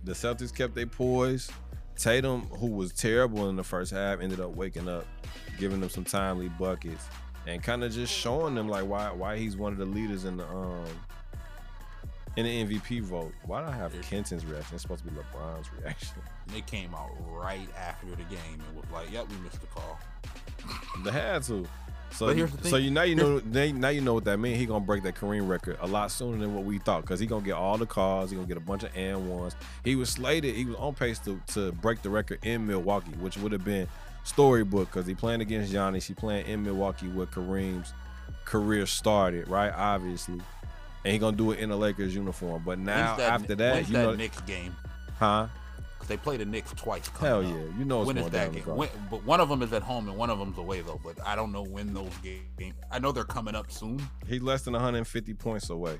The Celtics kept their poise. Tatum, who was terrible in the first half, ended up waking up, giving them some timely buckets, and kind of just showing them like why why he's one of the leaders in the um in the MVP vote. Why do I have Kenton's reaction? It's supposed to be LeBron's reaction. they came out right after the game and was like, "Yep, we missed the call." They had to. So, the so you now you know now you know what that means. He gonna break that Kareem record a lot sooner than what we thought because he gonna get all the calls. He gonna get a bunch of and ones. He was slated. He was on pace to to break the record in Milwaukee, which would have been storybook because he playing against Giannis. He playing in Milwaukee where Kareem's career started, right? Obviously, and he gonna do it in a Lakers uniform. But now that, after that, when's you that know, Knicks game? huh? 'Cause they play the Knicks twice. Hell up. yeah, you know it's when is that the game? When, but one of them is at home and one of them's away though. But I don't know when those games. I know they're coming up soon. He less than 150 points away.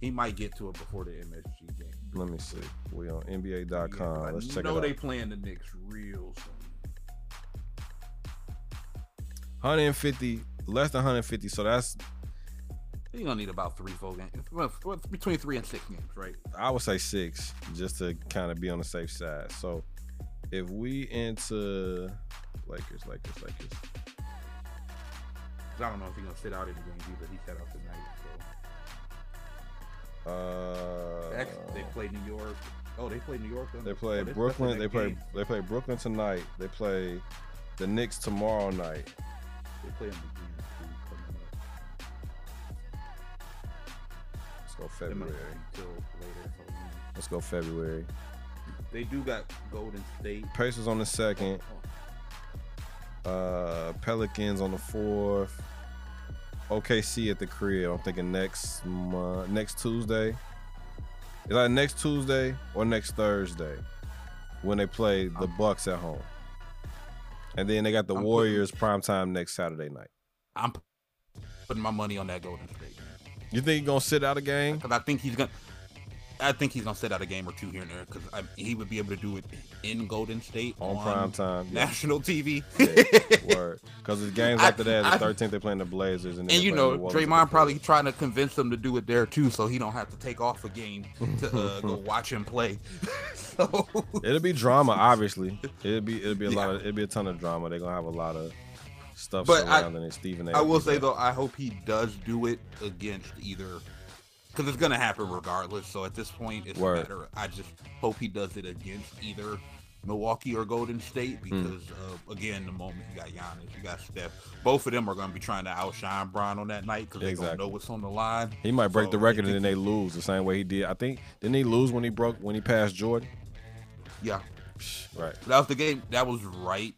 He might get to it before the MSG game. Let me see. We on NBA.com. Yeah, Let's check I check know it they out. playing the Knicks real soon. 150, less than 150. So that's You're gonna need about three, four games. Well, between three and six games, right? I would say six, just to kind of be on the safe side. So if we into Lakers, Lakers, Lakers. I don't know if he's gonna sit out in the game either. He sat out tonight. So Uh, actually, they play New York. Oh, they play New York. They oh, play this- that's the Brooklyn. They play. game. They play Brooklyn tonight. They play the Knicks tomorrow night. They play them again too, coming up. Let's go February. till later. Let's go February. They do got Golden State. Pacers on the second. Oh, Uh, Pelicans on the fourth. OKC at the crib. I'm thinking next month, next Tuesday. Is that next Tuesday or next Thursday when they play the Bucks at home? And then they got the I'm Warriors prime time next Saturday night. I'm putting my money on that Golden State You think he's gonna sit out a game? because I think he's gonna. I think he's gonna sit out a game or two here and there because he would be able to do it in Golden State on, prime time, yeah. national TV. yeah, word. Because the games after that, the thirteenth they're playing the Blazers, and, and you know Draymond probably trying to convince them to do it there too, so he don't have to take off a game to uh, go watch him play. so it'll be drama, obviously. It'll be it'll be a yeah. lot of it'll be a ton of drama. They're gonna have a lot of stuff but surrounding I, it. Stephen A. I will say though, I hope he does do it against either because it's gonna happen regardless. So at this point, it's Word. matter. I just hope he does it against either Milwaukee or Golden State hmm. because mm. uh, again, the moment you got Giannis, you got Steph, both of them are gonna be trying to outshine Bron on that night because exactly. they don't know what's on the line. He might break so the record and then they lose the same way he did. I think didn't he lose when he broke when he passed Jordan? Yeah, right. That was the game. That was right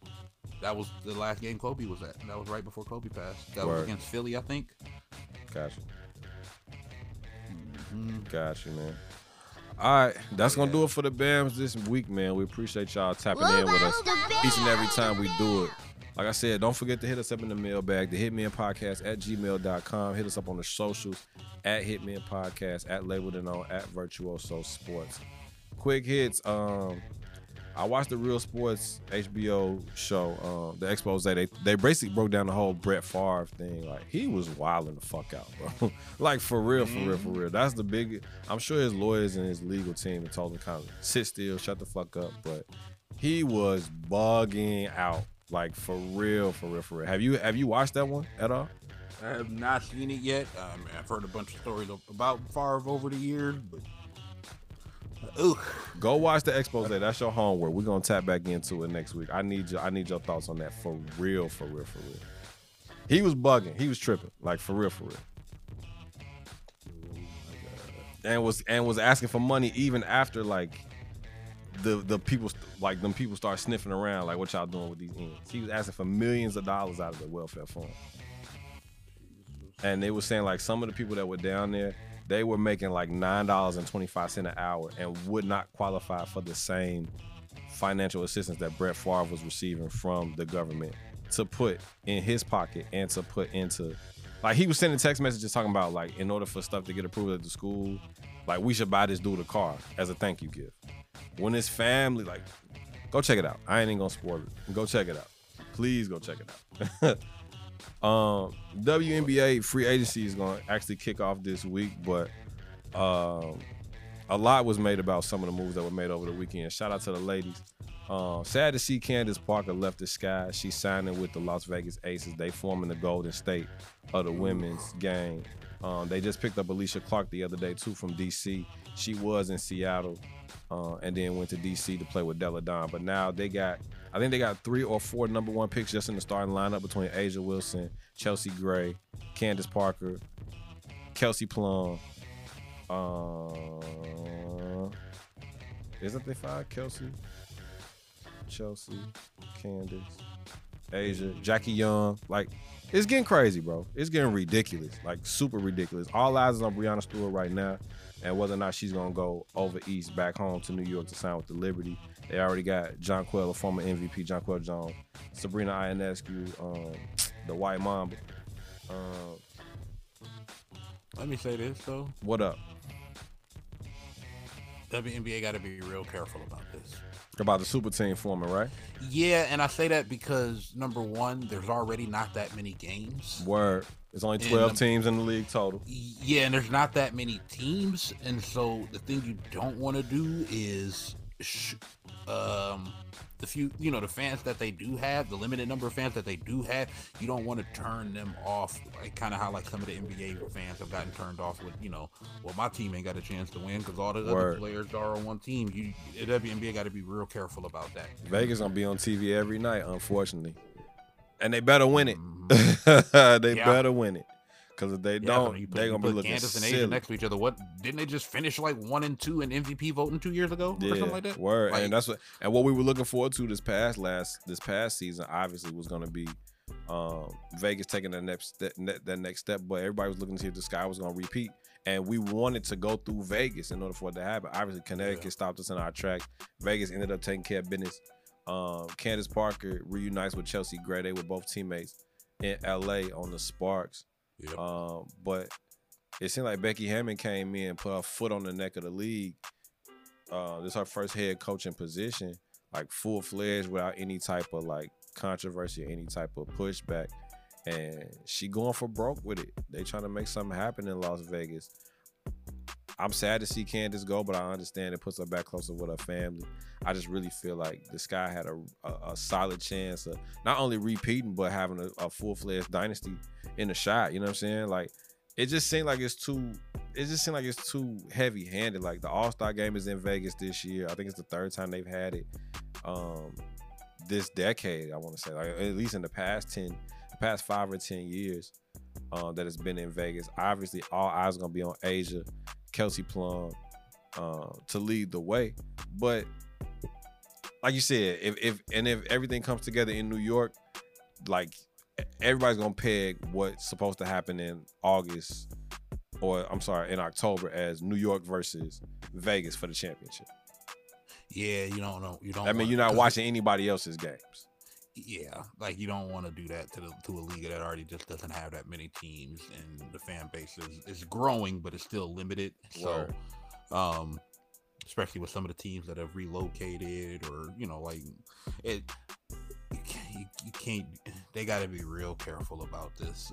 that was the last game Kobe was at. That was right before Kobe passed. That Word. was against Philly, I think. Gotcha. Mm-hmm. Gotcha, man. All right, that's gonna do it for the BAMs this week, man. We appreciate y'all tapping in with us each and every time we do it. Like I said, don't forget to hit us up in the mailbag, the Hitmen Podcast at gmail.com. Hit us up on the socials at Hitmen Podcast, at Labeled and Known, at Virtuoso Sports. Quick hits. Um, I watched the Real Sports HBO show, um, the expose. They they basically broke down the whole Brett Favre thing. Like he was wilding the fuck out, bro. like for real, for real, for real. That's the big. I'm sure his lawyers and his legal team told him kind of sit still, shut the fuck up. But he was bugging out, like for real, for real, for real. Have you have you watched that one at all? I have not seen it yet. Um, I've heard a bunch of stories about Favre over the years, but Ooh. Go watch the expose. That's your homework. We're gonna tap back into it next week. I need you. I need your thoughts on that for real, for real, for real. He was bugging. He was tripping. Like for real, for real. And was and was asking for money even after like the the people like them people start sniffing around like what y'all doing with these ends. He was asking for millions of dollars out of the welfare fund. And they were saying like some of the people that were down there they were making like nine dollars and twenty five cent an hour and would not qualify for the same financial assistance that Brett Favre was receiving from the government to put in his pocket and to put into like he was sending text messages talking about like in order for stuff to get approved at the school, like we should buy this dude a car as a thank you gift. When his family like go check it out. I ain't even gonna spoil it. Go check it out. Please go check it out. Um, WNBA free agency is going to actually kick off this week, but um, a lot was made about some of the moves that were made over the weekend. Shout out to the ladies. Um, sad to see Candace Parker left the sky. She's signing with the Las Vegas Aces. They forming the Golden State of the women's game. Um, they just picked up Alysha Clark the other day too from DC. She was in Seattle uh, and then went to DC to play with Delle Donne. But now they got I think they got three or four number one picks just in the starting lineup between A'ja Wilson, Chelsea Gray, Candace Parker, Kelsey Plum. Uh, isn't they five? Kelsey, Chelsea, Candace, A'ja, Jackie Young. Like, it's getting crazy, bro. It's getting ridiculous. Like, super ridiculous. All eyes is on Breanna Stewart right now and whether or not she's gonna go over east back home to New York to sign with the Liberty. They already got Jonquel, a former MVP, Jonquel Jones, Sabrina Ionescu, um, the White Mamba. Um, Let me say this though. What up? WNBA got to be real careful about this. About the super team forming, right? Yeah, and I say that because number one, there's already not that many games. Word. There's only 12 and, teams in the league total. Yeah, and there's not that many teams, and so the thing you don't want to do is, sh- um, the few you know the fans that they do have, the limited number of fans that they do have, you don't want to turn them off. Like kind of how like some of the NBA fans have gotten turned off with you know, well my team ain't got a chance to win because all the Word. other players are on one team. You the WNBA got to be real careful about that. Vegas gonna be on TV every night, unfortunately and they better win it. Mm-hmm. they yeah. better win it. Because if they yeah, don't, they're gonna be looking Candace and A'ja next to each other. What didn't they just finish like one and two in MVP voting two years ago yeah, or something like that? Word, like, and that's what and what we were looking forward to this past last this past season obviously was gonna be um, Vegas taking that next step, that next step. But everybody was looking to see if the sky was gonna repeat, and we wanted to go through Vegas in order for it to happen. Obviously, Connecticut yeah. stopped us in our track. Vegas ended up taking care of business. Um, Candace Parker reunites with Chelsea Gray. They were both teammates in LA on the Sparks. Yep. Um, but it seemed like Becky Hammon came in, put her foot on the neck of the league. Uh, this is her first head coaching position, like full fledged without any type of like controversy or any type of pushback. And she going for broke with it. They trying to make something happen in Las Vegas. I'm sad to see Candace go, but I understand it puts her back closer with her family. I just really feel like this guy had a, a, a solid chance of not only repeating, but having a, a full fledged dynasty in the shot. You know what I'm saying? Like it just seemed like it's too. It just seemed like it's too heavy handed. Like the All Star game is in Vegas this year. I think it's the third time they've had it. Um, this decade, I want to say, like at least in the past ten, the past five or ten years, um, that it's been in Vegas. Obviously, all eyes gonna be on A'ja, Kelsey Plum, uh, to lead the way. But like you said, if if and if everything comes together in New York, like everybody's gonna peg what's supposed to happen in August, or I'm sorry, in October as New York versus Vegas for the championship. Yeah, you don't know. You don't. I mean, you're not watching anybody else's games. Yeah, like you don't want to do that to the to a league that already just doesn't have that many teams, and the fan base is, is growing, but it's still limited. So, Word. um, especially with some of the teams that have relocated, or you know, like it, you can't, you, can't. They got to be real careful about this.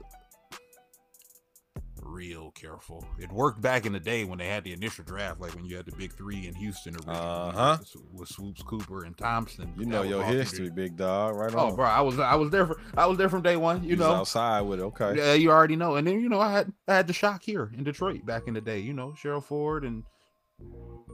Real careful. It worked back in the day when they had the initial draft, like when you had the big three in Houston originally, Uh-huh. with Swoops, Cooper, and Thompson. You know your history, big dog. Right Oh, on. bro, I was I was there for I was there from day one. You You know, outside with it. Okay. yeah, you already know. And then you know, I had I had the shock here in Detroit back in the day. You know, Cheryl Ford and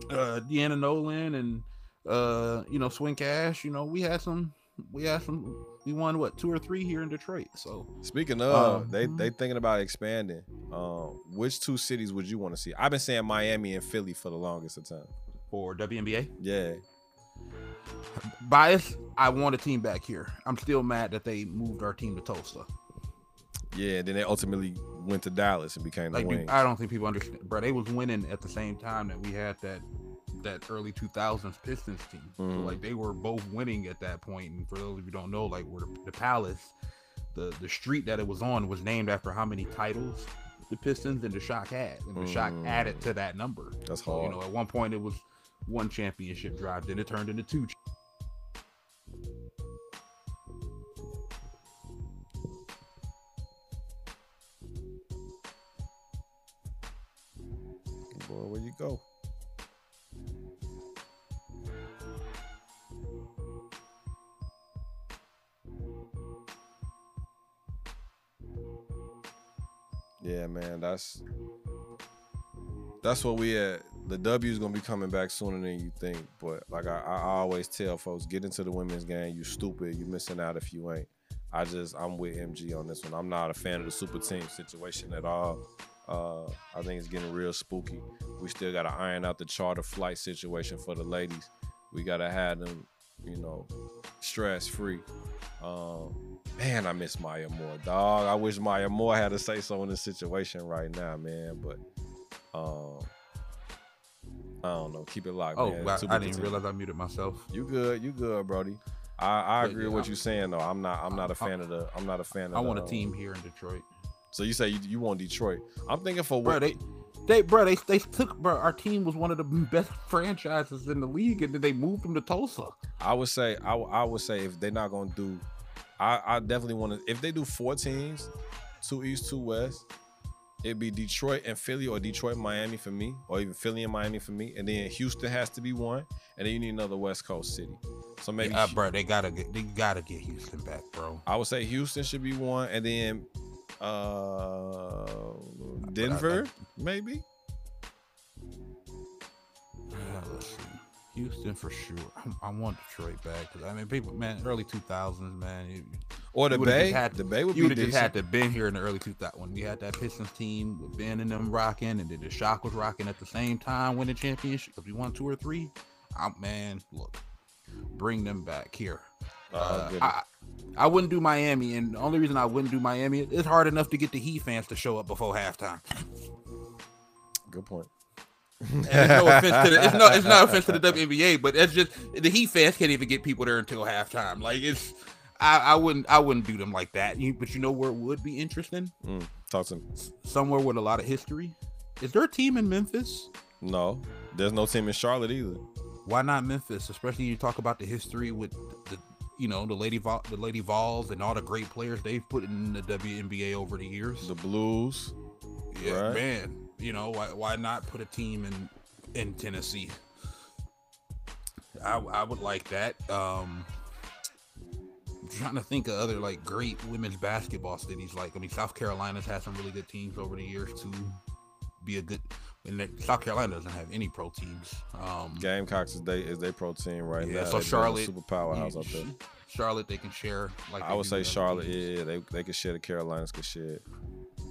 uh Deanna Nolan and uh you know Swin Cash. You know, we had some we had some we won what two or three here in Detroit. So Speaking of, Um, they they thinking about expanding. Um, which two cities would you want to see? I've been saying Miami and Philly for the longest of time. for WNBA Yeah. bias, I want a team back here. I'm still mad that they moved our team to Tulsa. Yeah, then they ultimately went to Dallas and became Like the dude, Wings. I don't think people understand, bro. They was winning at the same time that we had that that early 2000s Pistons team. So Mhm. like they were both winning at that point. And for those of you who don't know, like where the, the Palace, the the street that it was on was named after how many titles the Pistons and the Shock had, and the Shock Mm. added to that number. That's So, hard. you know, at one point it was one championship drive, then it turned into two. Boy, where you go? Yeah, man, that's that's what we at. The W is gonna be coming back sooner than you think. But like I, I always tell folks, get into the women's game. You stupid. You missing out if you ain't. I just I'm with MG on this one. I'm not a fan of the super team situation at all. Uh, I think it's getting real spooky. We still gotta iron out the charter flight situation for the ladies. We gotta have them, you know, stress free. Um, man, I miss Maya Moore, dog. I wish Maya Moore had to say so in this situation right now, man. But um, I don't know. Keep it locked, Oh, man. I, I didn't realize I muted myself. You good? You good, Brody? I, I agree yeah, with what I'm- you're saying though. I'm not. I'm not a I- fan of the. I'm not a fan of. The. I want the, a um, team here in Detroit. So you say you, you want Detroit? I'm thinking for bro. what? They, they, bro, they, they took, bro. Our team was one of the best franchises in the league, and then they moved them to Tulsa. I would say. I, I would say if they're not gonna do, I, I definitely want to. If they do four teams, two East, two West, it'd be Detroit and Philly, or Detroit, Miami for me, or even Philly and Miami for me, and then Houston has to be one, and then you need another West Coast city. So maybe yeah, uh, bro, they gotta get, they gotta get Houston back, bro. I would say Houston should be one, and then uh Denver maybe. Let's. Houston for sure. I, I want Detroit back because I mean, people, man, early two thousands, man. You, Or the Bay. had- the Bay would you be have just had to been here in the early 2000s when we had that Pistons team with Ben and them rocking, and then the Shock was rocking at the same time, winning championship. If we won two or three, I'm man, look, bring them back here. Oh, Uh. I, I wouldn't do Miami, and the only reason I wouldn't do Miami, it's hard enough to get the Heat fans to show up before halftime. Good point. It's no offense to the, it's no it's no offense to the WNBA, but it's just the Heat fans can't even get people there until halftime. Like it's I, I wouldn't I wouldn't do them like that. You, but you know where it would be interesting? Mm, talk to me. Somewhere with a lot of history. Is there a team in Memphis? No, there's no team in Charlotte either. Why not Memphis? Especially you talk about the history with the, you know, the lady Vol, the lady Vols and all the great players they've put in the WNBA over the years. The Blues. Yeah, right. man. You know why? Why not put a team in in Tennessee? I I would like that. Um, I'm trying to think of other like great women's basketball cities. Like I mean, South Carolina's had some really good teams over the years to be a good. And South Carolina doesn't have any pro teams. Um, Gamecocks is they is they pro team right Yeah, now. so They Charlotte- super powerhouse up there. Charlotte, they can share. Like I would say Charlotte. teams. Yeah, they they could share. The Carolinas could share.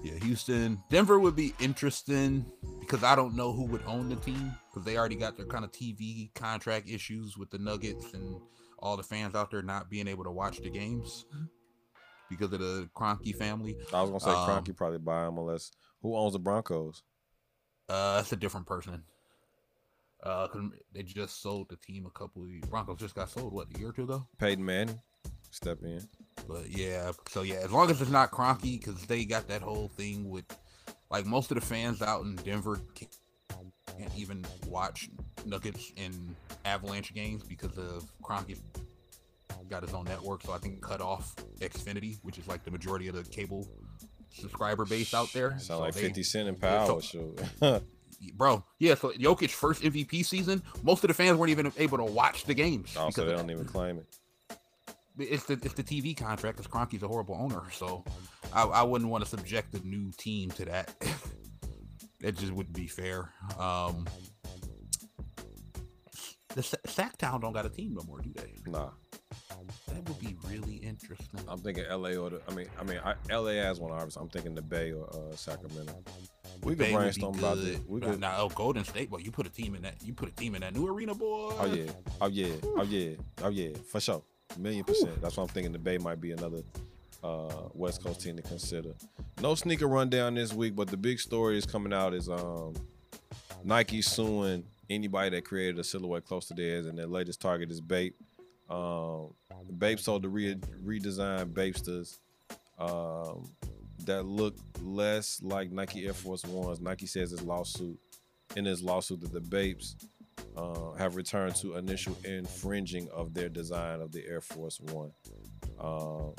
Yeah, Houston, Denver would be interesting because I don't know who would own the team because they already got their kind of TV contract issues with the Nuggets and all the fans out there not being able to watch the games because of the Kroenke family. I was gonna say Um, Kroenke probably buy him unless who owns the Broncos? Uh, that's a different person. Uh, they just sold the team a couple of Broncos just got sold what a year or two ago. Peyton Manning. Step in. But yeah, so yeah, as long as it's not Kroenke, because they got that whole thing with like most of the fans out in Denver can't, can't even watch Nuggets and Avalanche games because of Kroenke got his own network. So I think cut off Xfinity, which is like the majority of the cable subscriber base out there. Sound So like they- Fifty Cent in yeah, so- Power. Bro. Yeah, so Jokic first MVP season, most of the fans weren't even able to watch the games. also, because they don't even claim it. it's the it's the TV contract because Kroenke's a horrible owner, so I, I wouldn't want to subject the new team to that. that just wouldn't be fair. Um, the Sa- Sacktown don't got a team no more, do they? Nah, That would be really interesting. I'm thinking L.A. or the. I mean, I mean, I, L.A. has one obviously. I'm thinking the Bay or uh, Sacramento. We could Bay would be brainstorm about this. good. We Nah, could. Nah, oh, Golden State, boy, you put a team in that. You put a team in that new arena, boy. Oh yeah. Oh yeah. Oh yeah. Oh yeah. For sure. Million percent. That's what I'm thinking. The Bay might be another uh, West Coast team to consider. No sneaker rundown this week, but the big story is coming out is um, Nike suing anybody that created a silhouette close to theirs, and their latest target is Bape. Um, Bape sold the re- redesigned Bapestas um, that look less like Nike Air Force Ones. Nike says his lawsuit in his lawsuit that the Bapes uh, have returned to initial infringing of their design of the Air Force One. Um,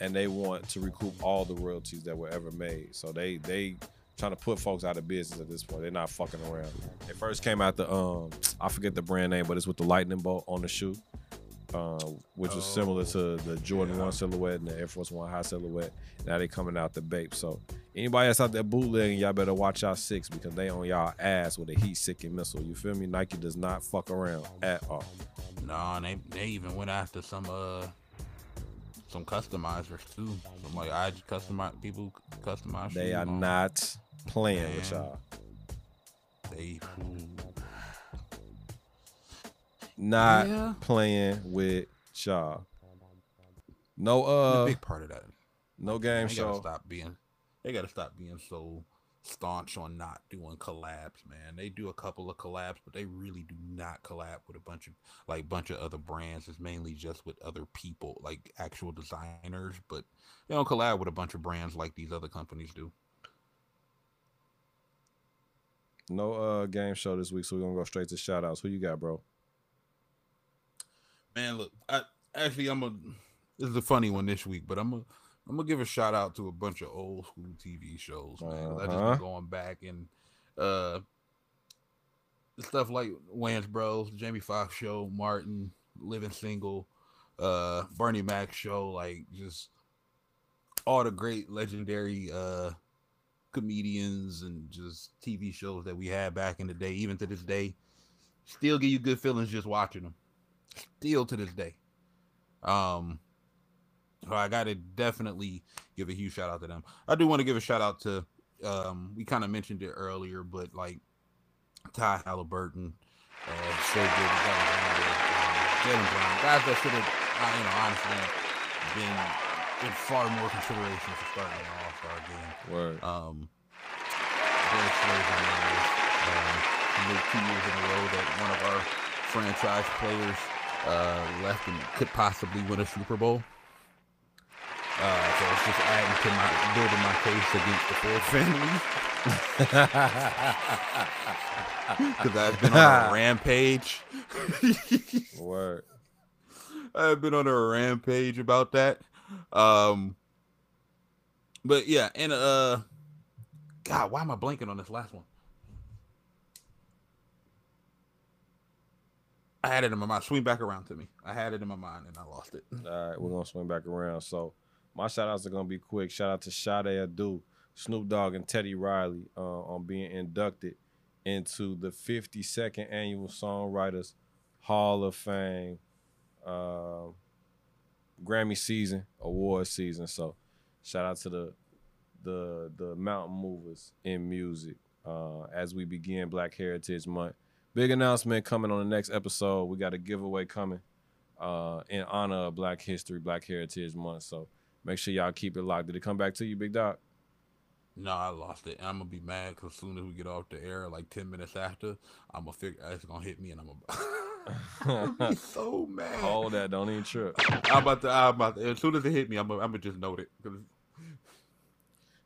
and they want to recoup all the royalties that were ever made. So they they trying to put folks out of business at this point. They're not fucking around. They first came out the um I forget the brand name, but it's with the lightning bolt on the shoe. Uh, which is similar to the Jordan One silhouette and the Air Force One high silhouette. Now they coming out the Bape. So anybody that's out there bootlegging, y'all better watch y'all six because they on y'all ass with a heat seeking missile. You feel me? Nike does not fuck around at all. Nah, they they even went after some uh some customizers too. Some like I customize people customize. They are on- not playing with y'all. They Not Yeah. playing with y'all. No a uh big part of that. no game they gotta show. stop being. They gotta stop being so staunch on not doing collabs, man. They do a couple of collabs, but they really do not collab with a bunch of like bunch of other brands. It's mainly just with other people, like actual designers, but they don't collab with a bunch of brands like these other companies do. No uh game show this week, so we're gonna go straight to shout outs. Who you got, bro? Man, look, I actually I'm a this is a funny one this week, but I'm a I'm gonna give a shout out to a bunch of old school TV shows, man. 'cause I just Uh-huh. been going back and uh stuff like Wayans Bros, Jamie Foxx show, Martin, Living Single, uh Bernie Mac show, like just all the great legendary uh comedians and just TV shows that we had back in the day, even to this day, still give you good feelings just watching them still to this day. Um, so I gotta definitely give a huge shout out to them. I do want to give a shout out to um, we kind of mentioned it earlier, but like Ty Haliburton, uh, so good, um, Jaylen Brown, guys that should have, uh, you know, honestly been in far more consideration for starting an All Star game. Word. Um, Derek Slaves on my list. Um, made two years in a row that one of our franchise players uh, left and could possibly win a Super Bowl. Uh, so it's just adding to my building my case against the Ford family. Because I've been on a rampage. Word. I've been on a rampage about that. Um, but yeah, and uh, God, why am I blanking on this last one? I had it in my mind. Swing back around to me. I had it in my mind and I lost it. All right, we're gonna swing back around. So my shout outs are gonna be quick. Shout out to Sade Adu, Snoop Dogg, and Teddy Riley uh, on being inducted into the 52nd annual Songwriters Hall of Fame uh, Grammy season, award season. So shout out to the the the mountain movers in music uh, as we begin Black Heritage Month. Big announcement coming on the next episode. We got a giveaway coming uh, in honor of Black History, Black Heritage Month. So make sure y'all keep it locked. Did it come back to you, Big Doc? No, I lost it. I'm gonna be mad because as soon as we get off the air, like ten minutes after, I'm gonna figure it's gonna hit me, and I'm gonna be so mad. Hold that, don't even trip. I'm about to. I'm about to, as soon as it hit me, I'm gonna, I'm gonna just note it. 'cause-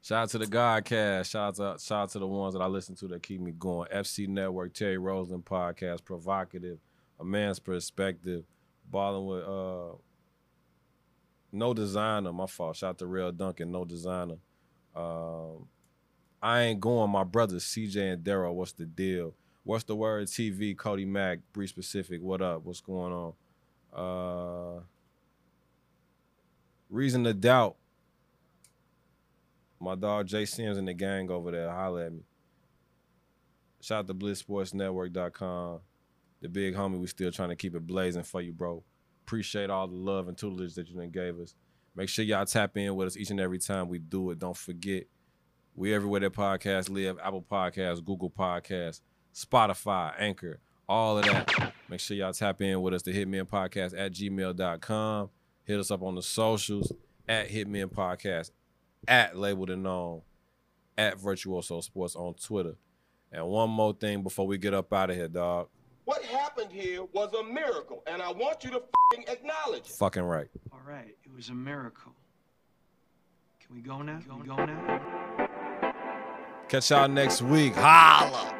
Shout out to the Godcast. Shout out to shout out to the ones that I listen to that keep me going. FC Network, Terry Roseland podcast, provocative, a man's perspective, balling with uh no designer. My fault. Shout out to Real Duncan, no designer. Um, I ain't going. My brothers CJ and Daryl. What's the deal? What's the word? TV. Cody Mack. Bree specific. What up? What's going on? Uh, reason to doubt. My dog Jay Sims and the gang over there. Holla at me. Shout out to BlitzSportsNetwork.com. The big homie, we still trying to keep it blazing for you, bro. Appreciate all the love and tutelage that you done gave us. Make sure y'all tap in with us each and every time we do it. Don't forget, we everywhere that podcasts live. Apple Podcasts, Google Podcasts, Spotify, Anchor, all of that. Make sure y'all tap in with us. The Hitmen Podcast at gmail.com. Hit us up on the socials at Hitmen Podcast, at Labeled and Known, at Virtuoso Sports on Twitter. And one more thing before we get up out of here, dog. What happened here was a miracle, and I want you to fing acknowledge it. Fucking right. All right, it was a miracle. Can we go now? Can we go now? Catch y'all next week. Holla!